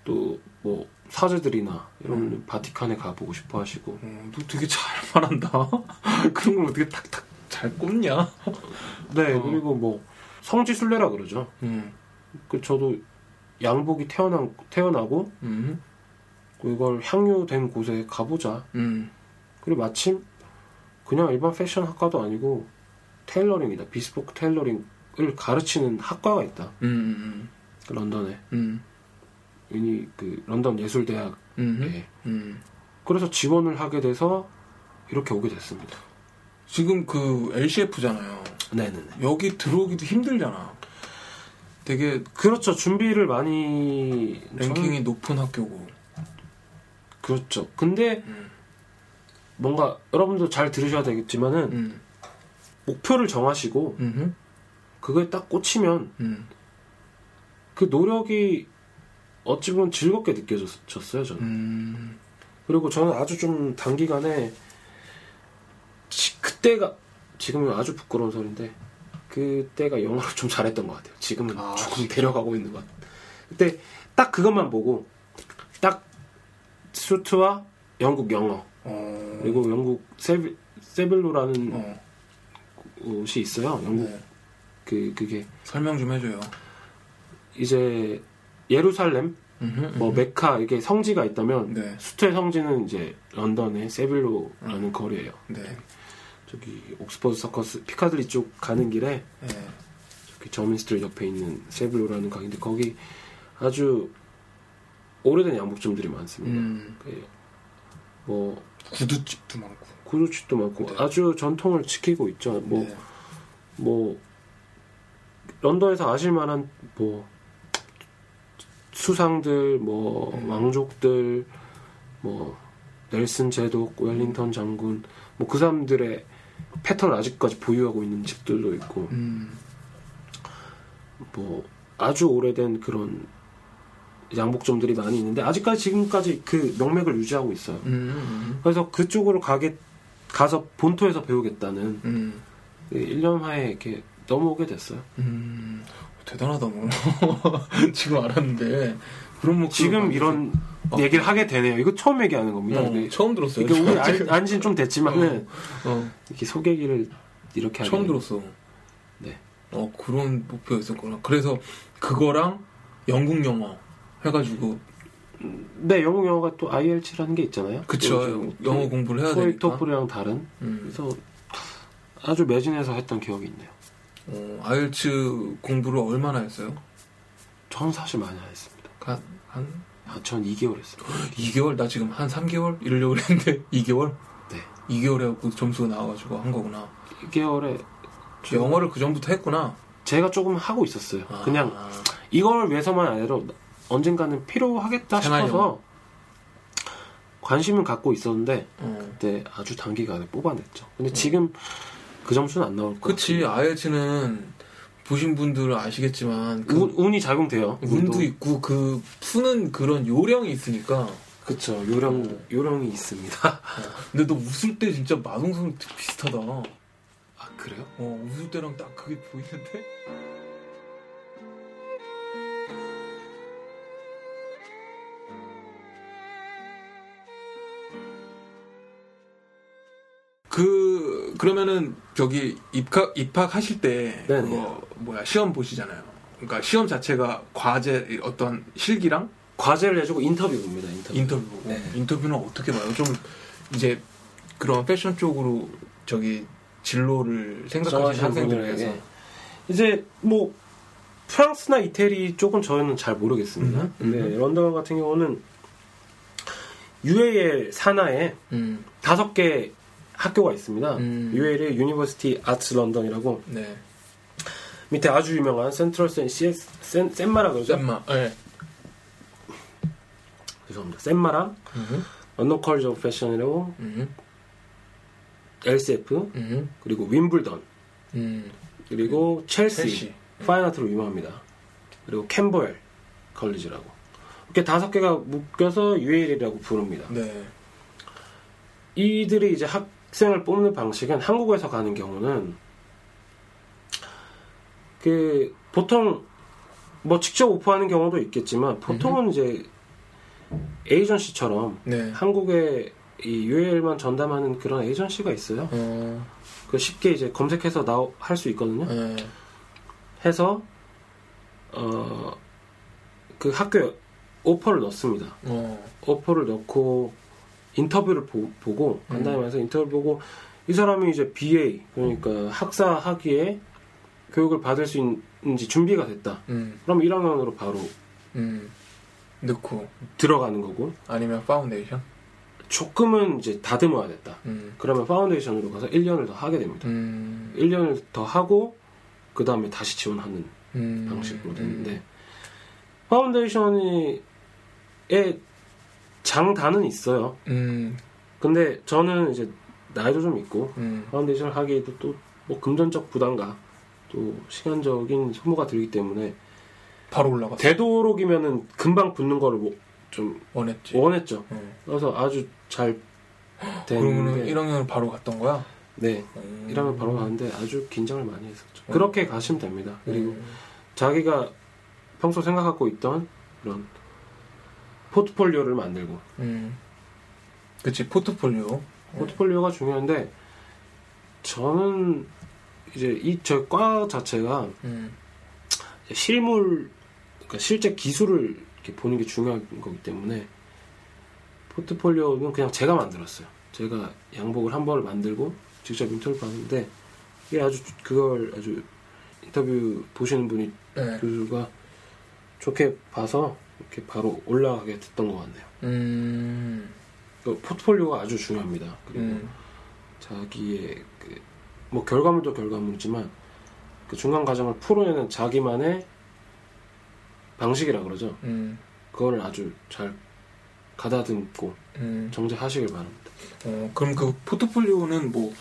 S2: 또뭐 사제들이나 이런
S1: 음.
S2: 바티칸에 가보고 싶어 하시고
S1: 어, 너 되게 잘 말한다. 그런 걸 어떻게 탁탁 잘 꼽냐?
S2: 네
S1: 어.
S2: 그리고 뭐 성지 순례라 그러죠.
S1: 음.
S2: 그 저도 양복이 태어난 태어나고
S1: 음.
S2: 그걸 향유된 곳에 가보자.
S1: 음.
S2: 그리고 마침 그냥 일반 패션 학과도 아니고 테일러링이다. 비스포크 테일러링을 가르치는 학과가 있다.
S1: 음.
S2: 그 런던에.
S1: 음.
S2: 이니 그 런던 예술대학에.
S1: 음. 음.
S2: 그래서 지원을 하게 돼서 이렇게 오게 됐습니다.
S1: 지금 그 LCF잖아요.
S2: 네네네.
S1: 여기 들어오기도 힘들잖아. 되게
S2: 그렇죠. 준비를 많이
S1: 랭킹이 높은 학교고.
S2: 그렇죠. 근데
S1: 음.
S2: 뭔가 여러분도 잘 들으셔야 되겠지만은
S1: 음.
S2: 목표를 정하시고
S1: 음.
S2: 그거에 딱 꽂히면
S1: 음.
S2: 그 노력이 어찌 보면 즐겁게 느껴졌어요 저는.
S1: 음.
S2: 그리고 저는 아주 좀 단기간에 지- 그때가 지금은 아주 부끄러운 소리인데 그때가 영어를 좀 잘했던 것 같아요. 지금은
S1: 아,
S2: 조금 데려가고 있는 것 같아요. 그때 딱 그것만 보고 딱 수트와 영국 영어
S1: 어.
S2: 그리고 영국 세빌, 세빌로라는
S1: 어.
S2: 옷이 있어요. 영국
S1: 네.
S2: 그 그게
S1: 설명 좀 해줘요.
S2: 이제 예루살렘
S1: 음흠,
S2: 뭐
S1: 음흠.
S2: 메카 이게 성지가 있다면
S1: 네.
S2: 수트의 성지는 이제 런던의 세빌로라는 거리예요.
S1: 네.
S2: 저기 옥스퍼드 서커스 피카들리 쪽 가는 길에
S1: 네.
S2: 저기 저민 스트리트 옆에 있는 세빌로라는 가게인데 거기 아주 오래된 양복점들이 많습니다.
S1: 음.
S2: 그뭐
S1: 구두집도 많고.
S2: 구두집도 많고
S1: 네.
S2: 아주 전통을 지키고 있죠. 뭐
S1: 네.
S2: 뭐 런던에서 아실 만한 뭐 수상들 뭐
S1: 음.
S2: 왕족들 뭐 넬슨 제독 웰링턴 장군 뭐 그 사람들의 패턴을 아직까지 보유하고 있는 집들도 있고
S1: 음.
S2: 뭐 아주 오래된 그런 양복점들이 많이 있는데 아직까지 지금까지 그 명맥을 유지하고 있어요.
S1: 음.
S2: 그래서 그쪽으로 가게 가서 본토에서 배우겠다는
S1: 음.
S2: 그 일념하에 이렇게 넘어오게 됐어요.
S1: 음. 대단하다 너. 지금 알았는데 그런 목
S2: 지금 이런
S1: 어.
S2: 얘기를 하게 되네요. 이거 처음 얘기하는 겁니다.
S1: 어, 처음 들었어요.
S2: 이게 우리. 안, 안진 좀 됐지만은
S1: 어,
S2: 이렇게 소개기를 이렇게
S1: 처음. 들었어.
S2: 네.
S1: 어 그런 목표였었구나. 그래서 그거랑 영국 영어 해가지고
S2: 네, 영국 영어가 또 IELTS라는 게 있잖아요.
S1: 그쵸 영어 공부를 해야 되니까.
S2: 토플이랑 다른.
S1: 음.
S2: 그래서 아주 매진해서 했던 기억이 있네요.
S1: 어, 아이엘츠 공부를 얼마나 했어요?
S2: 저는 사실 많이 안 했습니다.
S1: 한, 한
S2: 아, 전 2개월 했어요.
S1: 2개월? 나 지금 한 3개월? 이러려고 그랬는데 2개월?
S2: 네.
S1: 2개월에 그 점수가 나와가지고 한 거구나.
S2: 2개월에
S1: 영어를 그 전부터 했구나.
S2: 제가 조금 하고 있었어요.
S1: 아.
S2: 그냥 이걸 위해서만 아니라 언젠가는 필요하겠다
S1: 생활
S2: 싶어서 관심은 갖고 있었는데
S1: 어.
S2: 그때 아주 단기간에 뽑아냈죠. 근데 지금 그 점수는 안 나올 것
S1: 그치 아이엘츠는 보신 분들은 아시겠지만 그
S2: 운, 운이 작용돼요.
S1: 운도 있고 그 푸는 그런 요령이 있으니까
S2: 그쵸. 요령
S1: 어.
S2: 요령이 있습니다.
S1: 근데 너 웃을 때 진짜 마동석 비슷하다
S2: 어아 그래요?
S1: 웃을 때랑 딱 그게 보이는데 그 그러면은 저기 입학 입학하실 때
S2: 네네.
S1: 그거 뭐야 시험 보시잖아요. 그러니까 시험 자체가 과제 어떤 실기랑
S2: 과제를 해주고 인터뷰 봅니다. 인터뷰.
S1: 인터뷰 보고
S2: 네.
S1: 인터뷰는 어떻게 봐요? 좀 이제 그런 패션 쪽으로 저기 진로를 생각하시는
S2: 정하시는
S1: 학생들
S2: 분들에게
S1: 위해서
S2: 이제 뭐 프랑스나 이태리 쪽은 저는 잘 모르겠습니다.
S1: 음,
S2: 근데
S1: 음.
S2: 런던 같은 경우는 UAL 산하에
S1: 음,
S2: 다섯 개 학교가 있습니다.
S1: 음.
S2: UAL이 University Arts London이라고
S1: 네,
S2: 밑에 아주 유명한 센트럴 센 CS 센 센마라 그러죠?
S1: 센마, 네,
S2: 죄송합니다. 센마랑 of Fashion이라고
S1: 음,
S2: LCF
S1: 음,
S2: 그리고 윔블던
S1: 음,
S2: 그리고 첼시,
S1: 첼시.
S2: fine art로 유명합니다. 그리고 Camberwell College라고 이렇게 다섯 개가 묶여서 UAL이라고 부릅니다.
S1: 네,
S2: 이들이 이제 학 생을 뽑는 방식은 한국에서 가는 경우는 그 보통 뭐 직접 오프하는 경우도 있겠지만 보통은 이제 에이전시처럼
S1: 네,
S2: 한국에 이 UL만 전담하는 그런 에이전시가 있어요.
S1: 어,
S2: 그 쉽게 이제 검색해서 나 할 수 있거든요.
S1: 네,
S2: 해서 어 그 학교에 오퍼를 넣습니다.
S1: 어,
S2: 오퍼를 넣고 인터뷰를 보, 고
S1: 음.
S2: 간단히 말해서 인터뷰 보고 이 사람이 이제 BA 그러니까 학사 학위에 교육을 받을 수 있는지 준비가 됐다.
S1: 음,
S2: 그럼 1학년으로 바로
S1: 음, 넣고.
S2: 들어가는 거고.
S1: 아니면 파운데이션,
S2: 조금은 이제 다듬어야 됐다.
S1: 음,
S2: 그러면 foundation으로 가서 1년을 더 하게 됩니다.
S1: 음,
S2: 1년을 더 하고 그 다음에 다시 지원하는
S1: 음,
S2: 방식으로 되는데 foundation이 에 장단은 있어요.
S1: 음,
S2: 근데 저는 이제 나이도 좀 있고
S1: 음,
S2: foundation을 하기에도 또 뭐 금전적 부담과 또 시간적인 소모가 들기 때문에
S1: 바로 올라갔어.
S2: 되도록이면은 금방 붙는 거를 뭐 좀
S1: 원했지.
S2: 원했죠.
S1: 응.
S2: 그래서 아주 잘
S1: 그러면
S2: 됐는데
S1: 1학년을 바로 갔던 거야?
S2: 네
S1: 음.
S2: 1학년 바로 가는데 아주 긴장을 많이 했었죠. 그렇게 가시면 됩니다. 그리고
S1: 음.
S2: 자기가 평소 생각하고 있던 그런 포트폴리오를 만들고
S1: 음. 그치 포트폴리오.
S2: 포트폴리오가 중요한데 저는 이제 이 저 과 자체가
S1: 음.
S2: 실물 그러니까 실제 기술을 보는 게 중요한 거기 때문에 포트폴리오는 그냥 제가 만들었어요. 제가 양복을 한 벌을 만들고 직접 인터뷰 받는데 이게 아주 그걸 아주 인터뷰 보시는 분이
S1: 네.
S2: 교수가 좋게 봐서 이렇게 바로 올라가게 됐던 것 같네요.
S1: 음.
S2: 그 포트폴리오가 아주 중요합니다. 그리고
S1: 음.
S2: 자기의 그 뭐 결과물도 결과물이지만 그 중간 과정을 풀어내는 자기만의 방식이라 그러죠.
S1: 음.
S2: 그거를 아주 잘 가다듬고
S1: 음.
S2: 정제하시길 바랍니다.
S1: 어, 그럼 그 포트폴리오는 뭐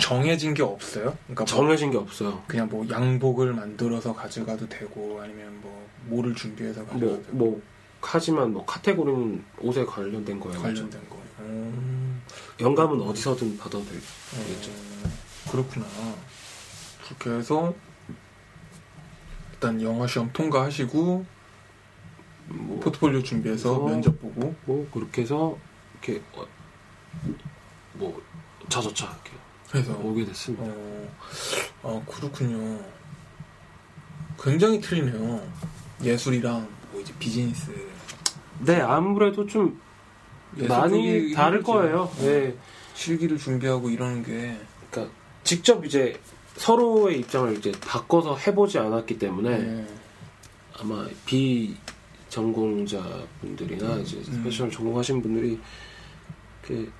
S1: 정해진 게 없어요? 그러니까 뭐
S2: 정해진 게 없어요.
S1: 그냥 뭐 양복을 만들어서 가져가도 되고 아니면 뭐 뭐를 준비해서 가져가도
S2: 뭐,
S1: 되고
S2: 뭐 하지만 뭐 카테고리는 옷에 관련된 거예요.
S1: 관련된 거. 음.
S2: 영감은 어디서든 받아도 되고. 되겠죠.
S1: 어, 그렇구나. 그렇게 해서 일단 영어 시험 통과하시고
S2: 뭐,
S1: 포트폴리오 준비해서 면접 보고
S2: 뭐 그렇게 해서 이렇게 어, 뭐 자조차 이렇게
S1: 해서
S2: 오게 됐습니다.
S1: 어, 아 그렇군요. 굉장히 틀리네요. 예술이랑 뭐 이제 비즈니스
S2: 네, 아무래도 좀 많이 다를. 거예요.
S1: 어.
S2: 네.
S1: 실기를 준비하고 이러는 게
S2: 그러니까 직접 이제 서로의 입장을 이제 바꿔서 해보지 않았기 때문에
S1: 네.
S2: 아마 비 전공자분들이나 이제
S1: 음.
S2: 패션을 전공하신 분들이 그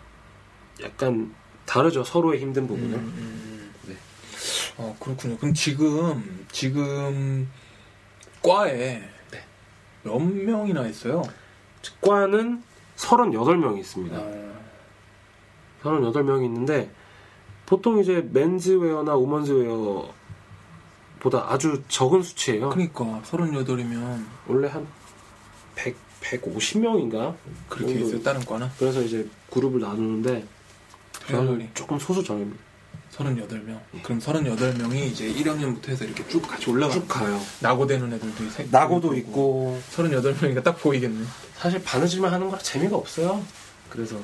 S2: 약간 다르죠 서로의 힘든 부분을.
S1: 음, 음.
S2: 네.
S1: 어 그렇군요. 그럼 지금 지금 과에
S2: 네.
S1: 몇 명이나 있어요?
S2: 과는 38명이 있습니다.
S1: 어,
S2: 38명이 있는데 보통 이제 맨즈웨어나 우먼즈웨어보다 아주 적은 수치예요.
S1: 그러니까 38이면
S2: 원래 한 100, 150명인가?
S1: 그렇게 있어요. 다른 과는
S2: 그래서 이제 그룹을 나누는데 저는 조금 소수정입니다.
S1: 38명. 그럼 38명이 이제 1학년부터 해서 이렇게 쭉 같이 올라가.
S2: 쭉 가요.
S1: 낙오되는 애들도 세-
S2: 낙오도 있고
S1: 38명이니까 딱 보이겠네.
S2: 사실 바느질만 하는 거라 재미가 없어요. 그래서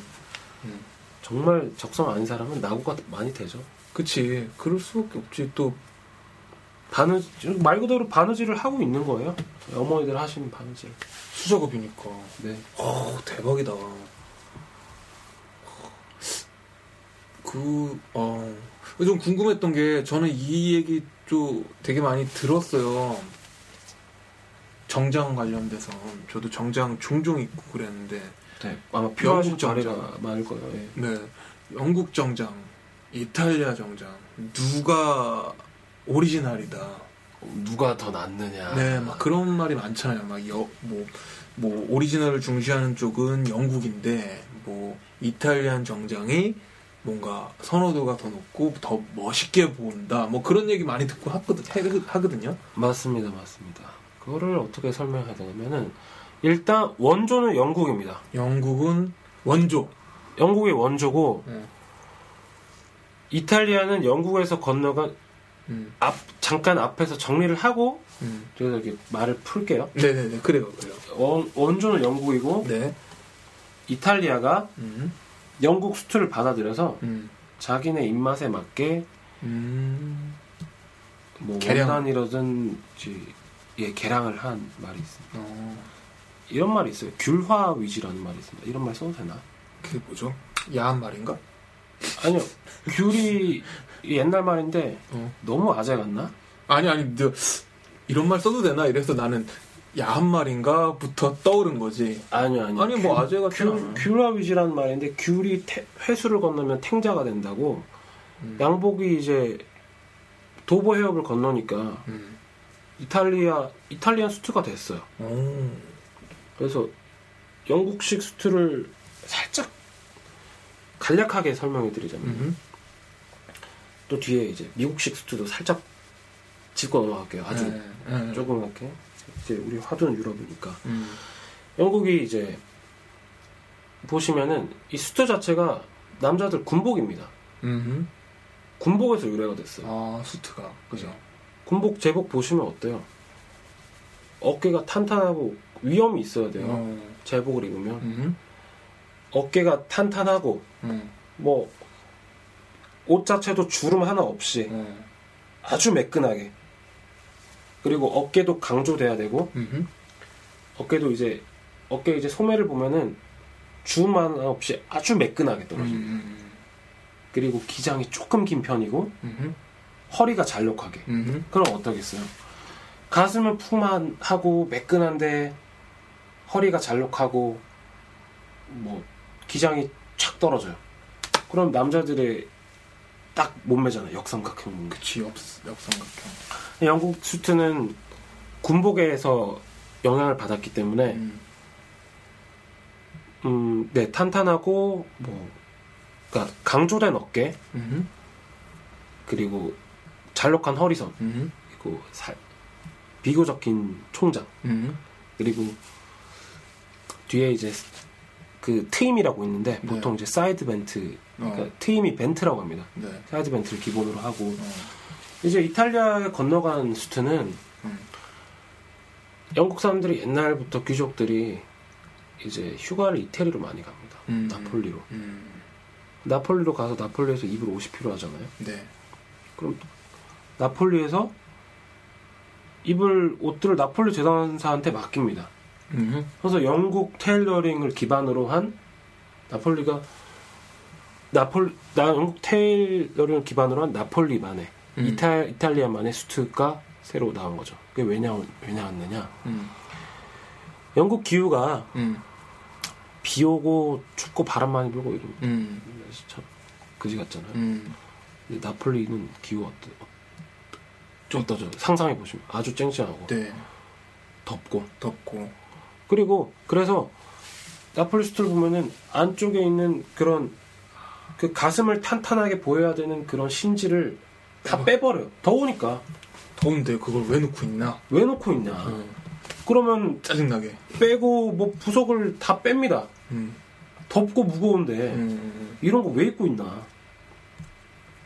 S1: 음.
S2: 정말 적성 아닌 사람은 낙오가 많이 되죠.
S1: 그치. 그럴 수밖에 없지. 또
S2: 바느질 말 그대로 바느질을 하고 있는 거예요. 어머니들 하시는 바느질.
S1: 수작업이니까.
S2: 네.
S1: 어 대박이다. 그, 어, 좀 궁금했던 게, 저는 이 얘기 좀 되게 많이 들었어요. 정장 관련돼서. 저도 정장 종종 입고 그랬는데,
S2: 네. 아마 필요하신
S1: 영국
S2: 자리가
S1: 정장.
S2: 많을 거예요. 예.
S1: 네. 영국 정장, 이탈리아 정장, 누가 오리지널이다.
S2: 누가 더 낫느냐.
S1: 네, 막 그런 말이 많잖아요. 막 여, 뭐, 뭐 오리지널을 중시하는 쪽은 영국인데 뭐 이탈리안 정장이 뭔가 선호도가 더 높고 더 멋있게 보인다. 뭐 그런 얘기 많이 듣고 하거든, 해- 하거든요.
S2: 맞습니다, 맞습니다. 그거를 어떻게 설명해야 되냐면은 일단 원조는 영국입니다.
S1: 영국은 원조.
S2: 영국의 원조고
S1: 네.
S2: 이탈리아는 영국에서 건너간
S1: 음,
S2: 앞 잠깐 앞에서 정리를 하고
S1: 음.
S2: 이렇게 말을 풀게요.
S1: 네네네, 그래요, 그래요.
S2: 원, 원조는 영국이고
S1: 네.
S2: 이탈리아가
S1: 음,
S2: 영국 수트를 받아들여서
S1: 음,
S2: 자기네 입맛에 맞게
S1: 음.
S2: 뭐
S1: 개량.
S2: 원단이라든지 예 개량을 한 말이 있습니다.
S1: 어,
S2: 이런 말이 있어요. 귤화 위지라는 말이 있습니다. 이런 말 써도 되나?
S1: 그게 뭐죠? 야한 말인가?
S2: 아니요. 귤이 옛날 말인데
S1: 어.
S2: 너무 아재 같나?
S1: 아니 아니 너, 이런 말 써도 되나 이래서 나는 야한 말인가부터 떠오른 거지.
S2: 아니요, 아니요.
S1: 아니 뭐 아재 같지
S2: 귤,
S1: 않아.
S2: 귤화 위지라는 말인데 귤이 태- 회수를 건너면 탱자가 된다고
S1: 음.
S2: 양복이 이제 도보 해협을 건너니까
S1: 음.
S2: 이탈리아 이탈리안 수트가 됐어요.
S1: 오.
S2: 그래서 영국식 수트를 살짝 간략하게 설명해 드리자면
S1: 음.
S2: 또 뒤에 이제 미국식 수트도 살짝 짚고 넘어갈게요. 아주
S1: 네, 네.
S2: 조그맣게 이제 우리 화두는 유럽이니까
S1: 음.
S2: 영국이 이제 보시면은 이 수트 자체가 남자들 군복입니다.
S1: 음.
S2: 군복에서 유래가 됐어요.
S1: 아 수트가 그죠.
S2: 군복 제복 보시면 어때요? 어깨가 탄탄하고 위험이 있어야 돼요.
S1: 어.
S2: 제복을 입으면
S1: 음.
S2: 어깨가 탄탄하고
S1: 음.
S2: 뭐옷 자체도 주름 하나 없이
S1: 어.
S2: 아주 매끈하게 그리고 어깨도 강조돼야 되고
S1: 음.
S2: 어깨도 이제 어깨 이제 소매를 보면은 하나 없이 아주 매끈하게 떨어져요.
S1: 음.
S2: 그리고 기장이 조금 긴 편이고
S1: 음.
S2: 허리가 잘록하게.
S1: 음.
S2: 그럼 어떠겠어요? 가슴은 풍만하고 매끈한데 허리가 잘록하고 뭐 기장이 착 떨어져요. 그럼 남자들의 딱 몸매잖아요. 역삼각형 몸매.
S1: 그치 역 역삼각형.
S2: 영국 수트는 군복에서 영향을 받았기 때문에
S1: 음.
S2: 음, 네 탄탄하고 뭐 그러니까 강조된 어깨
S1: 음.
S2: 그리고 잘록한 허리선
S1: 음.
S2: 그리고 살 비교적 긴 총장
S1: 음.
S2: 그리고 뒤에 이제 그 트임이라고 있는데
S1: 네.
S2: 보통 이제 side vent 그러니까
S1: 어.
S2: 트임이 vent라고 합니다.
S1: 네.
S2: side vent를 기본으로 하고
S1: 어.
S2: 이제 이탈리아에 건너간 수트는
S1: 음.
S2: 영국 사람들이 옛날부터 귀족들이 이제 휴가를 이태리로 많이 갑니다.
S1: 음.
S2: 나폴리로.
S1: 음.
S2: 나폴리로 가서 나폴리에서 입을 옷이 필요하잖아요.
S1: 네.
S2: 그럼 나폴리에서 입을 옷들을 나폴리 재단사한테 맡깁니다.
S1: 음.
S2: 그래서 영국 테일러링을 기반으로 한 나폴리가 나폴 나 영국 테일러링을 기반으로 한 나폴리만의
S1: 음.
S2: 이타 이탈리아만의 수트가 새로 나온 거죠. 그게 왜 냐 왜 나왔느냐?
S1: 음.
S2: 영국 기후가
S1: 음.
S2: 비 오고 춥고 바람 많이 불고 이런
S1: 음.
S2: 참 그지 같잖아요.
S1: 음.
S2: 근데 나폴리는 기후 어떠 좀 어떠죠? 상상해 보시면 아주 쨍쨍하고
S1: 네.
S2: 덥고
S1: 덥고.
S2: 그리고 그래서 나폴리 수트를 보면은 안쪽에 있는 그런 그 가슴을 탄탄하게 보여야 되는 그런 심지를 다 빼버려요. 더우니까
S1: 더운데 그걸 왜 놓고 있나?
S2: 왜 놓고 있냐?
S1: 어.
S2: 그러면
S1: 짜증나게.
S2: 빼고 뭐 부속을 다 뺍니다.
S1: 음.
S2: 덥고 무거운데
S1: 음.
S2: 이런 거 왜 입고 있나?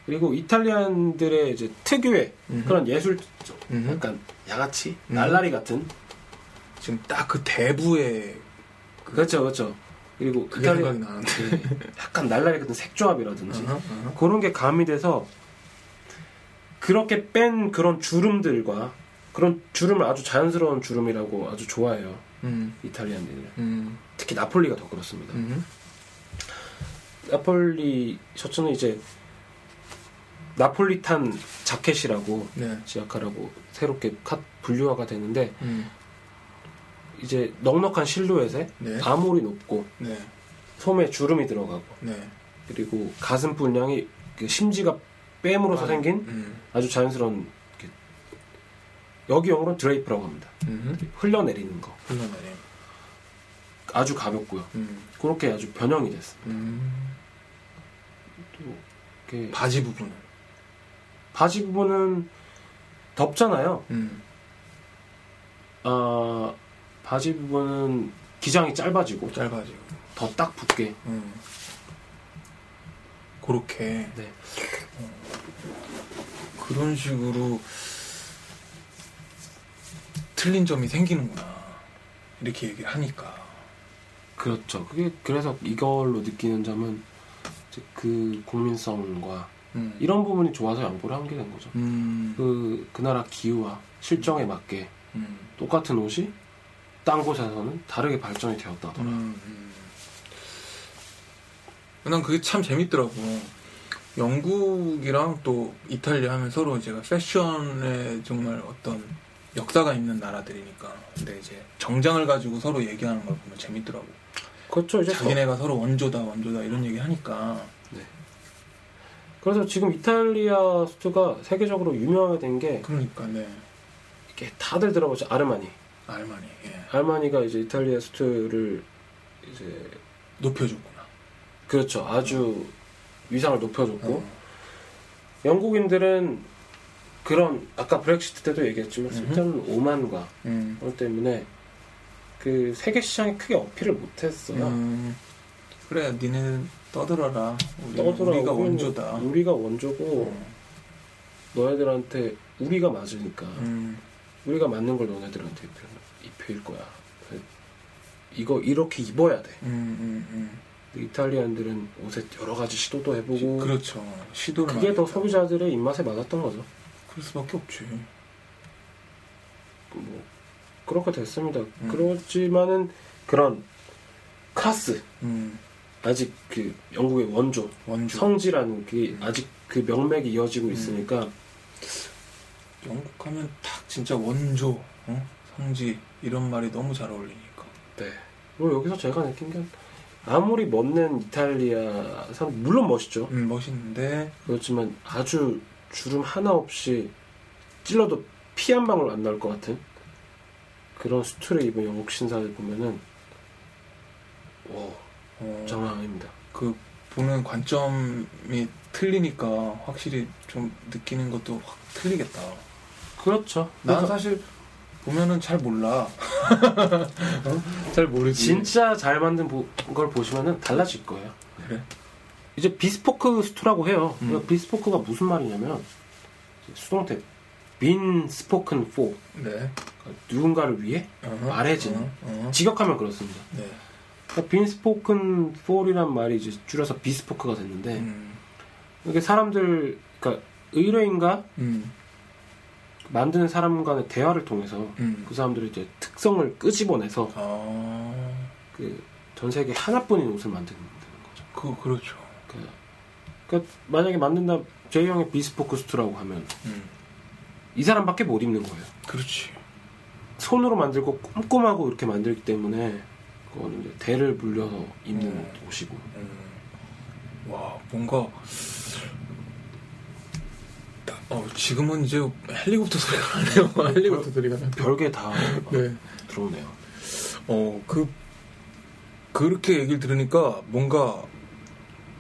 S2: 그리고 이탈리안들의 이제 특유의
S1: 음.
S2: 그런 예술
S1: 음.
S2: 약간 양아치,
S1: 음.
S2: 날라리 같은
S1: 지금 딱 그 대부의
S2: 그렇죠, 그렇죠. 그리고
S1: 그게 생각이 나는데.
S2: 약간 날라리 같은 색조합이라든지
S1: 어허, 어허.
S2: 그런 게 가미돼서 그렇게 뺀 그런 주름들과 그런 주름을 아주 자연스러운 주름이라고 아주 좋아해요
S1: 음.
S2: 이탈리안들은
S1: 음.
S2: 특히 나폴리가 더 그렇습니다.
S1: 음.
S2: 나폴리 셔츠는 이제 나폴리탄 자켓이라고
S1: 네.
S2: 지약하라고 새롭게 컷 분류화가 되는데
S1: 음.
S2: 이제 넉넉한 실루엣에
S1: 네.
S2: 아몰이 높고
S1: 네.
S2: 소매 주름이 들어가고
S1: 네.
S2: 그리고 가슴 분량이 그 심지가 뺨으로서
S1: 아,
S2: 생긴
S1: 음.
S2: 아주 자연스러운 여기 영어로는 드레이프라고 합니다.
S1: 음.
S2: 흘러내리는 거
S1: 흘러내림.
S2: 아주 가볍고요.
S1: 음.
S2: 그렇게 아주 변형이 됐습니다.
S1: 음.
S2: 또
S1: 바지 부분은.
S2: 바지 부분은 덥잖아요.
S1: 음.
S2: 아 바지 부분은 기장이 짧아지고
S1: 짧아지고.
S2: 더 딱 붙게
S1: 음. 그렇게
S2: 네.
S1: 그런 식으로 틀린 점이 생기는구나. 이렇게 얘기를 하니까.
S2: 그렇죠. 그게 그래서 이걸로 느끼는 점은 그 국민성과
S1: 음.
S2: 이런 부분이 좋아서 양보를 한 게 된 거죠.
S1: 음.
S2: 그, 그 나라 기후와 실정에 맞게
S1: 음.
S2: 똑같은 옷이 딴 곳에서는 다르게 발전이 되었다 하더라.
S1: 음, 음. 난 그게 참 재밌더라고. 영국이랑 또 이탈리아 하면 서로 제가 패션에 정말 어떤 역사가 있는 나라들이니까. 근데 이제 정장을 가지고 서로 얘기하는 걸 보면 재밌더라고.
S2: 그렇죠. 이제
S1: 자기네가 서로 원조다, 원조다 이런 얘기 하니까.
S2: 그래서 지금 이탈리아 수트가 세계적으로 유명하게 게
S1: 그러니까, 네.
S2: 이게 다들 들어보죠. 아르마니.
S1: 알마니, 예.
S2: 아르마니가 이제 이탈리아 수트를 이제
S1: 높여줬구나.
S2: 그렇죠. 아주 위상을 높여줬고
S1: 어.
S2: 영국인들은 그런 아까 브렉시트 때도 얘기했지만. 쓸데없는 오만과
S1: 음.
S2: 그것 때문에 그 세계 시장에 크게 어필을 못했어요.
S1: 음. 그래, 니네는 떠들어라. 우리,
S2: 떠들어
S1: 우리가 원조다.
S2: 우리가 원조고
S1: 음.
S2: 너네들한테 우리가 맞으니까
S1: 음.
S2: 우리가 맞는 걸 너네들한테 입혀- 입힐 거야. 이거 이렇게 입어야 돼.
S1: 음, 음, 음.
S2: 이탈리안들은 옷에 여러 가지 시도도 해보고
S1: 그렇죠. 시도를
S2: 그게 더. 소비자들의 입맛에 맞았던 거죠.
S1: 그럴 수밖에 없지.
S2: 뭐 그렇게 됐습니다.
S1: 음.
S2: 그렇지만은 그런 클라스
S1: 음.
S2: 아직 그 영국의 원조
S1: 원조.
S2: 성지라는 게
S1: 음.
S2: 아직 그 명맥이 이어지고 있으니까
S1: 영국 하면 딱 진짜 원조, 어? 성지 이런 말이 너무 잘 어울리니까.
S2: 네. 그리고 여기서 제가 느낀 게 아무리 멋낸 이탈리아 사람 물론 멋있죠.
S1: 음, 멋있는데
S2: 그렇지만 아주 주름 하나 없이 찔러도 피 한 방울 안 나올 것 같은 그런 수트를 입은 영국 신사를 보면은 오
S1: 어,
S2: 장난 아닙니다.
S1: 그 보는 관점이 틀리니까 확실히 좀 느끼는 것도 확 틀리겠다.
S2: 그렇죠.
S1: 난 사실 보면은 잘 몰라. 잘 모르지.
S2: 진짜 잘 만든 보- 걸 보시면은 달라질 거예요.
S1: 그래.
S2: 이제 비스포크 수트라고 해요.
S1: 음.
S2: 그러니까 비스포크가 무슨 말이냐면 수동태 빈 스포큰 포
S1: 네.
S2: 그러니까 누군가를 위해
S1: 어허.
S2: 말해지는.
S1: 어, 어.
S2: 직역하면 그렇습니다.
S1: 네.
S2: 그러니까 빈 스포큰 포이란 말이 이제 줄여서 비스포크가 됐는데
S1: 음.
S2: 이게 사람들 그러니까 의뢰인과
S1: 음.
S2: 만드는 사람 간의 대화를 통해서
S1: 음.
S2: 그 사람들의 이제 특성을 끄집어내서
S1: 아.
S2: 그전 세계 하나뿐인 옷을 만드는 거죠.
S1: 그 그렇죠.
S2: 그, 그러니까 만약에 만든다 제이 형의 비스포크 수트라고 하면
S1: 음.
S2: 이 사람밖에 못 입는 거예요.
S1: 그렇지.
S2: 손으로 만들고 꼼꼼하고 이렇게 만들기 때문에 그거는 이제 대를 물려서 입는
S1: 음.
S2: 옷이고
S1: 음. 와 뭔가 나- 어, 지금은 이제 헬리콥터 소리가 나네요. 헬리콥터 소리가 나.
S2: 별게 다
S1: 네.
S2: 들어오네요.
S1: 어, 그, 그렇게 얘기를 들으니까 뭔가,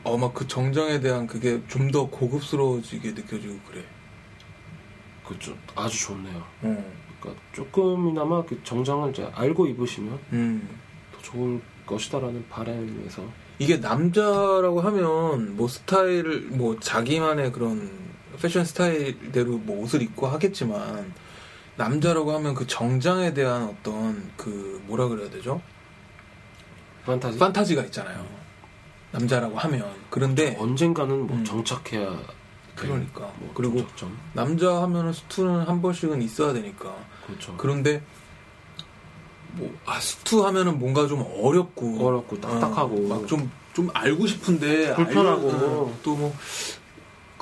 S1: 어, 막 그 정장에 대한 그게 좀 더 고급스러워지게 느껴지고 그래.
S2: 그죠. 아주 좋네요.
S1: 어.
S2: 그러니까 조금이나마 그 정장을 이제 알고 입으시면
S1: 음.
S2: 더 좋을 것이다라는 바람에서
S1: 이게 남자라고 하면 뭐 스타일을, 뭐 자기만의 그런 패션 스타일대로 뭐 옷을 입고 하겠지만, 남자라고 하면 그 정장에 대한 어떤 그 뭐라 그래야 되죠?
S2: 판타지
S1: 판타지가 있잖아요. 남자라고 하면. 그런데
S2: 언젠가는 뭐
S1: 음.
S2: 정착해야 될
S1: 그러니까.
S2: 뭐
S1: 그리고
S2: 정착점.
S1: 남자 하면은 수트는 한 번씩은 있어야 되니까.
S2: 그렇죠.
S1: 그런데 뭐 아 수트 하면은 뭔가 좀 어렵고
S2: 어렵고 딱딱하고
S1: 막좀 좀 알고 싶은데
S2: 불편하고.
S1: 또 뭐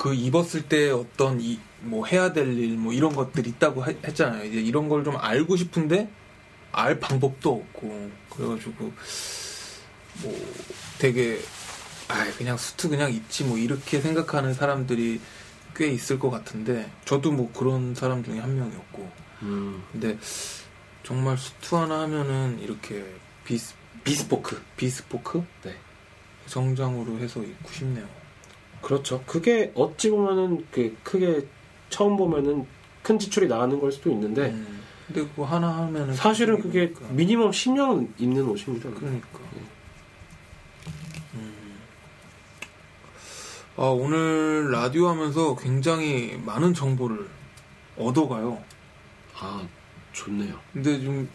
S1: 그 입었을 때 어떤 이 뭐 해야 될 일 뭐 이런 것들 있다고 하- 했잖아요. 이제 이런 걸 좀 알고 싶은데 알 방법도 없고 그래가지고 뭐 되게 아 그냥 수트 그냥 입지 뭐 이렇게 생각하는 사람들이 꽤 있을 것 같은데 저도 뭐 그런 사람 중에 한 명이었고
S2: 음,
S1: 근데 정말 수트 하나 하면은 이렇게 비스
S2: 비스포크.
S1: 비스포크
S2: 네.
S1: 정장으로 해서 입고 싶네요.
S2: 그렇죠. 그게 어찌 보면은 그 크게 처음 보면은 큰 지출이 나가는 걸 수도 있는데
S1: 음. 근데 그거 하나 하면은
S2: 사실은 그게
S1: 입으니까.
S2: 미니멈 10년 입는 옷입니다.
S1: 그러니까.
S2: 예.
S1: 음. 아 오늘 라디오 하면서 굉장히 많은 정보를 얻어가요.
S2: 아 좋네요.
S1: 근데 좀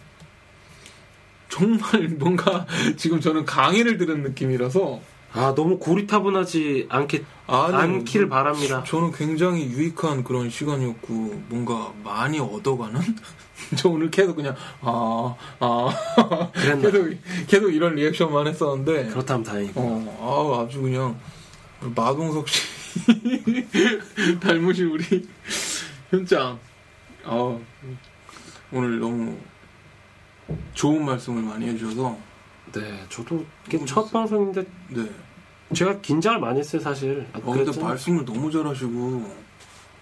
S1: 정말 뭔가 지금 저는 강의를 들은 느낌이라서
S2: 아 너무 고리타분하지 않게
S1: 아니,
S2: 않기를 바랍니다.
S1: 저는 굉장히 유익한 그런 시간이었고 뭔가 많이 얻어가는 저 오늘 계속 그냥 아 아,
S2: 그랬나?
S1: 계속 계속 이런 리액션만 했었는데
S2: 그렇다면 다행이고.
S1: 어 아, 아주 그냥 마동석 씨 닮으신 우리 현장 아 오늘 너무 좋은 말씀을 많이 해주셔서
S2: 네, 저도 이게 첫. 방송인데
S1: 네
S2: 제가 긴장을 많이 했어요 사실. 아,
S1: 어, 근데. 말씀을 너무 잘하시고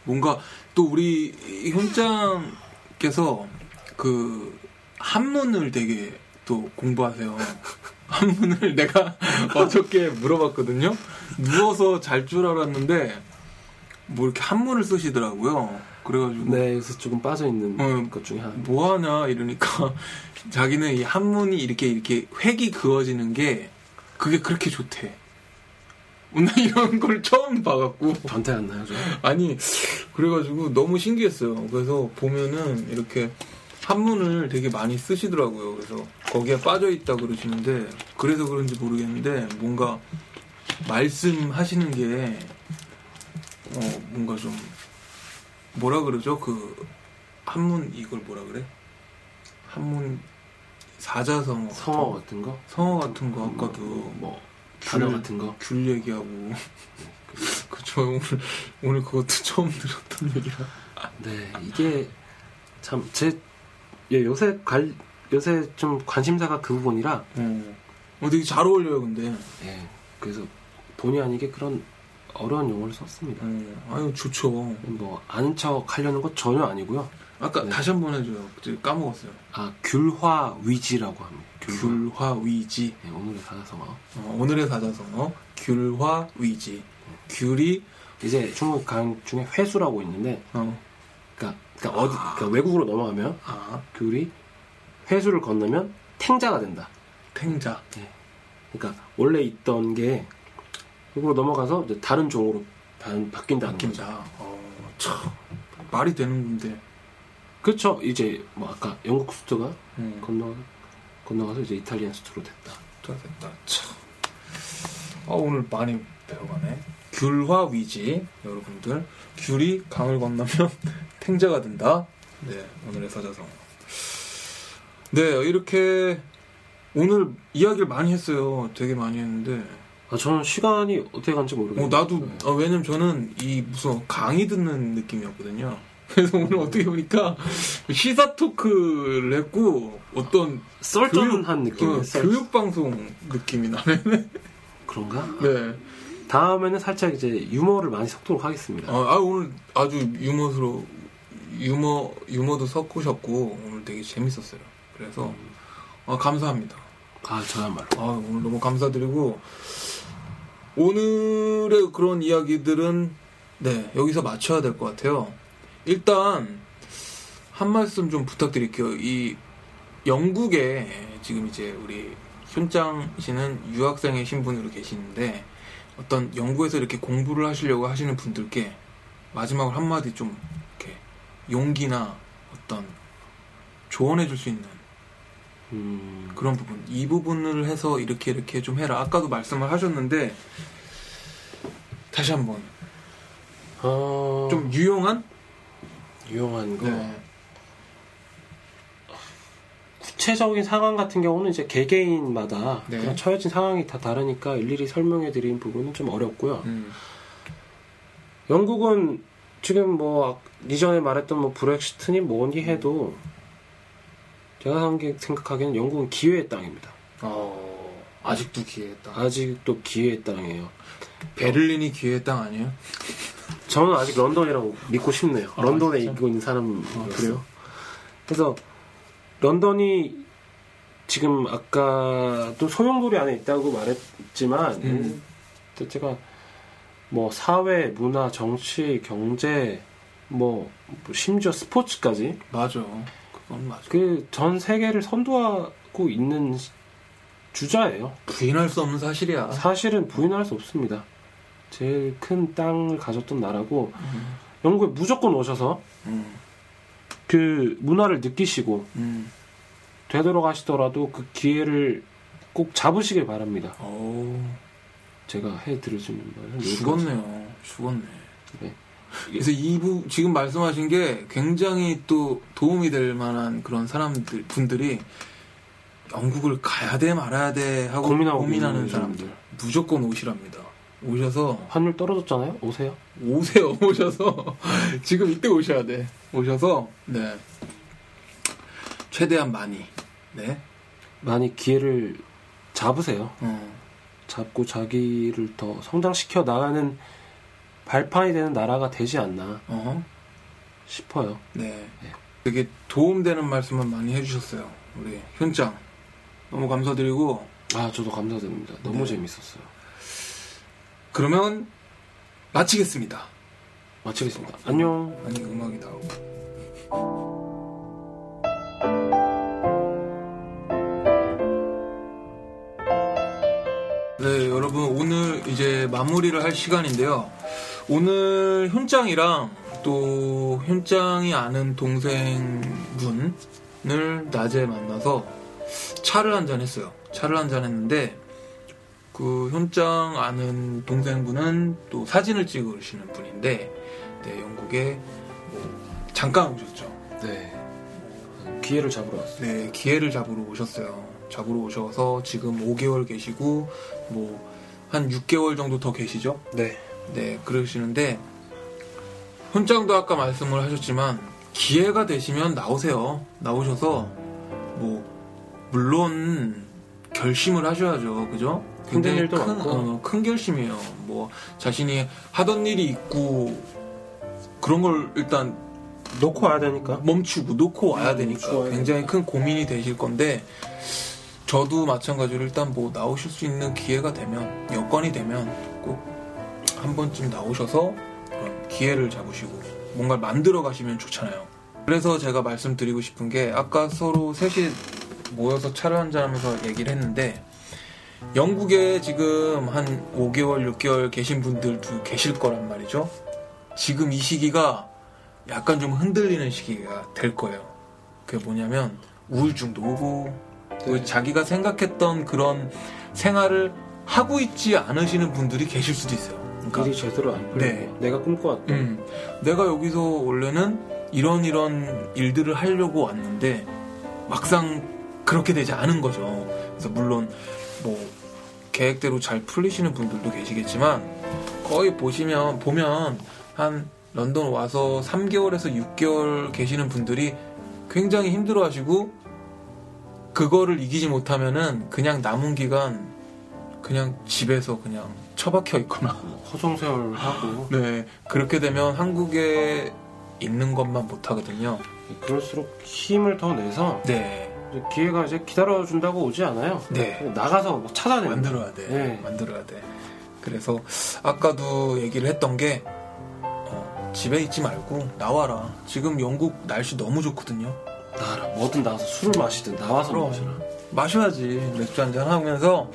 S1: 뭔가 또 우리 현장께서 그 한문을 되게 또 공부하세요. 한문을 내가 어저께 물어봤거든요. 누워서 잘 줄 알았는데 뭐 이렇게 한문을 쓰시더라고요. 그래가지고
S2: 네, 그래서 조금 빠져 있는
S1: 어,
S2: 것 중에 하나.
S1: 뭐 하냐 이러니까 자기는 이 한문이 이렇게 이렇게 획이 그어지는 게 그게 그렇게 좋대. 나 이런 걸 처음 봐갖고
S2: 변태 같나요, 좀?
S1: 아니 그래가지고 너무 신기했어요. 그래서 보면은 이렇게 한문을 되게 많이 쓰시더라고요. 그래서 거기에 빠져 있다 그러시는데 그래서 그런지 모르겠는데 뭔가 말씀하시는 게 어, 뭔가 좀 뭐라 그러죠? 그 한문 이걸 뭐라 그래? 한문 사자성어
S2: 성어 같은 거?
S1: 성어 같은 거 아까도
S2: 뭐, 단어
S1: 귤-
S2: 같은 거?
S1: 귤 얘기하고 그쵸 오늘 오늘 그것도 처음 들었던 얘기라
S2: 네, 이게 참, 제, 예, 요새 관, 요새 좀 관심사가 그 부분이라,
S1: 어. 어 되게 잘 어울려요 근데
S2: 예, 그래서 본의 아니게 그런 어려운 용어를 썼습니다.
S1: 어, 아유 좋죠
S2: 뭐, 아는 척 하려는 것 전혀 아니고요.
S1: 아까
S2: 네.
S1: 다시 한 번 해줘요 까먹었어요
S2: 아, 귤화 위지라고 합니다. 귤화.
S1: 귤화 위지
S2: 예, 오늘의 사자성어.
S1: 어, 오늘의 사자성어 귤화 위지 귤이
S2: 이제 중국 강 중에 회수라고 있는데,
S1: 어,
S2: 그러니까, 그러니까 어디, 그러니까 외국으로 넘어가면
S1: 아
S2: 귤이 회수를 건너면 탱자가 된다.
S1: 탱자
S2: 그러니까 원래 있던 게 외국으로 넘어가서 이제 다른 종으로 바, 바뀐다는 거죠.
S1: 어, 참 말이 되는 건데.
S2: 그렇죠. 이제 뭐 아까 영국 수트가
S1: 음,
S2: 건너 건너가서 이제 이탈리안 수트로 됐다.
S1: 됐다 됐다. 참. 아, 오늘 많이 배워가네. 귤화 위지 여러분들. 귤이 강을 건너면 탱자가 된다. 네 오늘의 사자성어 네 이렇게 오늘 이야기를 많이 했어요. 되게 많이 했는데
S2: 아 저는 시간이 어떻게 간지 모르겠어요.
S1: 어, 나도 어, 왜냐면 저는 이 무슨 강의 듣는 느낌이었거든요 그래서 오늘 어떻게 보니까 시사 토크를 했고 어떤
S2: 썰전한 느낌이에요.
S1: 어,
S2: 썰-
S1: 교육 방송 느낌이 나네
S2: 그런가?
S1: 네.
S2: 다음에는 살짝 이제 유머를 많이 섞도록 하겠습니다.
S1: 아, 아, 오늘 아주 유머스러 유머 유머도 섞으셨고 오늘 되게 재밌었어요. 그래서 아, 감사합니다.
S2: 아 저야말로.
S1: 아, 오늘 너무 감사드리고 오늘의 그런 이야기들은 네 여기서 맞춰야 될 것 같아요. 일단 한 말씀 좀 부탁드릴게요. 이 영국에 지금 이제 우리 현장 씨는 유학생의 신분으로 계시는데 어떤 영국에서 이렇게 공부를 하시려고 하시는 분들께 마지막으로 한마디 좀 이렇게 용기나 어떤 조언해 줄 수 있는
S2: 음,
S1: 그런 부분 이 부분을 해서 이렇게 이렇게 좀 해라 아까도 말씀을 하셨는데 다시 한번
S2: 어,
S1: 좀 유용한
S2: 유용한 거.
S1: 네.
S2: 구체적인 상황 같은 경우는 이제 개개인마다
S1: 네.
S2: 그런 처해진 상황이 다 다르니까 일일이 설명해 드린 부분은 좀 어렵고요.
S1: 음.
S2: 영국은 지금 뭐 이전에 말했던 뭐 브렉시트니 뭐니 해도 제가 생각- 생각하기에는 영국은 기회의 땅입니다.
S1: 어, 아직도 기회의 땅
S2: 아직도 기회의 땅이에요.
S1: 베를린이 기회의 땅 아니에요?
S2: 저는 아직 런던이라고 믿고 싶네요.
S1: 아,
S2: 런던에
S1: 진짜?
S2: 있고 있는 사람
S1: 아,
S2: 그래요. 그래서 런던이 지금 아까도 소용돌이 안에 있다고 말했지만
S1: 음.
S2: 음, 제가 뭐 사회, 문화, 정치, 경제 뭐 심지어 스포츠까지
S1: 맞아 맞아
S2: 그전 세계를 선도하고 있는 주자예요.
S1: 부인할 수 없는 사실이야
S2: 사실은 부인할 수 없습니다. 제일 큰 땅을 가졌던 나라고
S1: 음.
S2: 영국에 무조건 오셔서
S1: 음.
S2: 그 문화를 느끼시고
S1: 음.
S2: 되돌아가시더라도 그 기회를 꼭 잡으시길 바랍니다.
S1: 어우
S2: 제가 해드려주는 말은 여기까지.
S1: 죽었네요 죽었네
S2: 네.
S1: 그래서 이부 지금 말씀하신 게 굉장히 또 도움이 될 만한 그런 사람들 분들이 영국을 가야 돼 말아야 돼 하고
S2: 고민하고
S1: 고민하는 사람들 무조건 오시랍니다. 오셔서
S2: 환율 떨어졌잖아요. 오세요.
S1: 오세요. 오셔서 지금 이때 오셔야 돼. 오셔서 네 최대한 많이 네
S2: 많이 기회를 잡으세요.
S1: 어,
S2: 잡고 자기를 더 성장시켜 나가는 발판이 되는 나라가 되지 않나
S1: 어,
S2: 싶어요.
S1: 네.
S2: 네.
S1: 되게 도움되는 말씀을 많이 해주셨어요. 우리 현장 너무 감사드리고
S2: 아 저도 감사드립니다. 너무
S1: 네.
S2: 재밌었어요.
S1: 그러면 마치겠습니다.
S2: 마치겠습니다. 안녕.
S1: 아니 음악이 나오고. 네, 여러분 오늘 이제 마무리를 할 시간인데요. 오늘 현장이랑 또 현장이 아는 동생분을 낮에 만나서 차를 한잔 했어요. 차를 한잔 했는데 그 현장 아는 동생분은 또 사진을 찍으시는 분인데 네, 영국에 뭐 잠깐 오셨죠.
S2: 네. 기회를 잡으러 왔어요.
S1: 네, 기회를 잡으러 오셨어요. 잡으러 오셔서 지금 5개월 계시고 뭐 한 6개월 정도 더 계시죠?
S2: 네.
S1: 네, 그러시는데 현장도 아까 말씀을 하셨지만 기회가 되시면 나오세요. 나오셔서 뭐 물론 결심을 하셔야죠. 그죠? 굉장히
S2: 일도
S1: 큰. 어, 큰 결심이에요. 뭐 자신이 하던 일이 있고 그런 걸 일단
S2: 놓고 와야 되니까.
S1: 멈추고 놓고 와야
S2: 음,
S1: 되니까
S2: 놓고 와야
S1: 굉장히 큰 고민이 되실 건데 저도 마찬가지로 일단 뭐 나오실 수 있는 기회가 되면 여건이 되면 꼭 한 번쯤 나오셔서 그런 기회를 잡으시고 뭔가를 만들어 가시면 좋잖아요. 그래서 제가 말씀드리고 싶은 게 아까 서로 셋이 모여서 차를 한잔하면서 얘기를 했는데 영국에 지금 한 5개월, 6개월 계신 분들도 계실 거란 말이죠. 지금 이 시기가 약간 좀 흔들리는 시기가 될 거예요. 그게 뭐냐면 우울증도 오고 또 자기가 생각했던 그런 생활을 하고 있지 않으시는 분들이 계실 수도 있어요. 그러니까
S2: 일이 제대로 안 풀리고
S1: 네.
S2: 내가 꿈꿔왔던
S1: 음, 내가 여기서 원래는 이런 이런 일들을 하려고 왔는데 막상 그렇게 되지 않은 거죠. 그래서 물론 뭐 계획대로 잘 풀리시는 분들도 계시겠지만 거의 보시면 보면 한 런던 와서 3개월에서 6개월 계시는 분들이 굉장히 힘들어 하시고 그거를 이기지 못하면은 그냥 남은 기간 그냥 집에서 그냥 처박혀 있거나
S2: 허송세월하고
S1: 네, 그렇게 되면 한국에 있는 것만 못 하거든요.
S2: 그럴수록 힘을 더 내서
S1: 네,
S2: 기회가 이제 기다려준다고 오지 않아요.
S1: 네.
S2: 나가서 뭐 찾아내는
S1: 만들어야 돼.
S2: 네.
S1: 만들어야 돼. 그래서 아까도 얘기를 했던 게 어, 집에 있지 말고 나와라. 지금 영국 날씨 너무 좋거든요.
S2: 나라 뭐든 나와서 술을 마시든 나와서
S1: 그럼.
S2: 마시라.
S1: 마셔야지. 맥주 한잔 하면서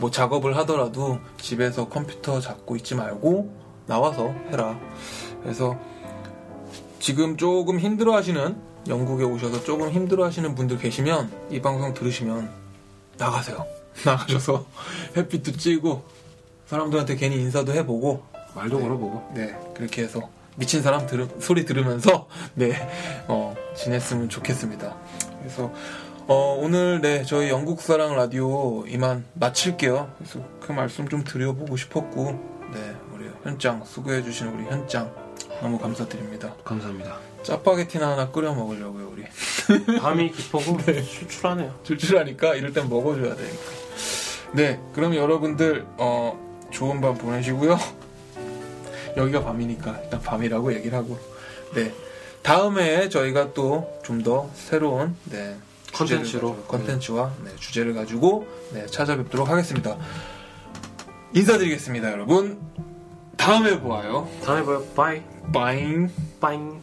S1: 뭐 작업을 하더라도 집에서 컴퓨터 잡고 있지 말고 나와서 해라. 그래서 지금 조금 힘들어 하시는 영국에 오셔서 조금 힘들어 하시는 분들 계시면 이 방송 들으시면 나가세요. 나가셔서 햇빛도 찌고 사람들한테 괜히 인사도 해보고
S2: 말도
S1: 네.
S2: 걸어보고
S1: 네 그렇게 해서 미친 사람 들음, 소리 들으면서 네 어, 지냈으면 좋겠습니다. 그래서 어, 오늘 네 저희 영국사랑 라디오 이만 마칠게요. 그래서 그 말씀 좀 드려보고 싶었고 네 우리 현장 수고해주신 우리 현장 너무 감사드립니다.
S2: 감사합니다.
S1: 짜파게티나 하나 끓여 먹으려고요 우리.
S2: 밤이 깊었고 출출하네요.
S1: 출출하니까 이럴 땐 먹어줘야 되니까. 네, 그럼 여러분들 어, 좋은 밤 보내시고요. 여기가 밤이니까 일단 밤이라고 얘기를 하고. 네, 다음에 저희가 또 좀 더 새로운 네
S2: 컨텐츠로.
S1: 컨텐츠와 네, 주제를 가지고 네, 찾아뵙도록 하겠습니다. 인사드리겠습니다, 여러분. 다음에 보아요.
S2: 다음에 봐요. bye.
S1: 빠잉.
S2: 빠잉.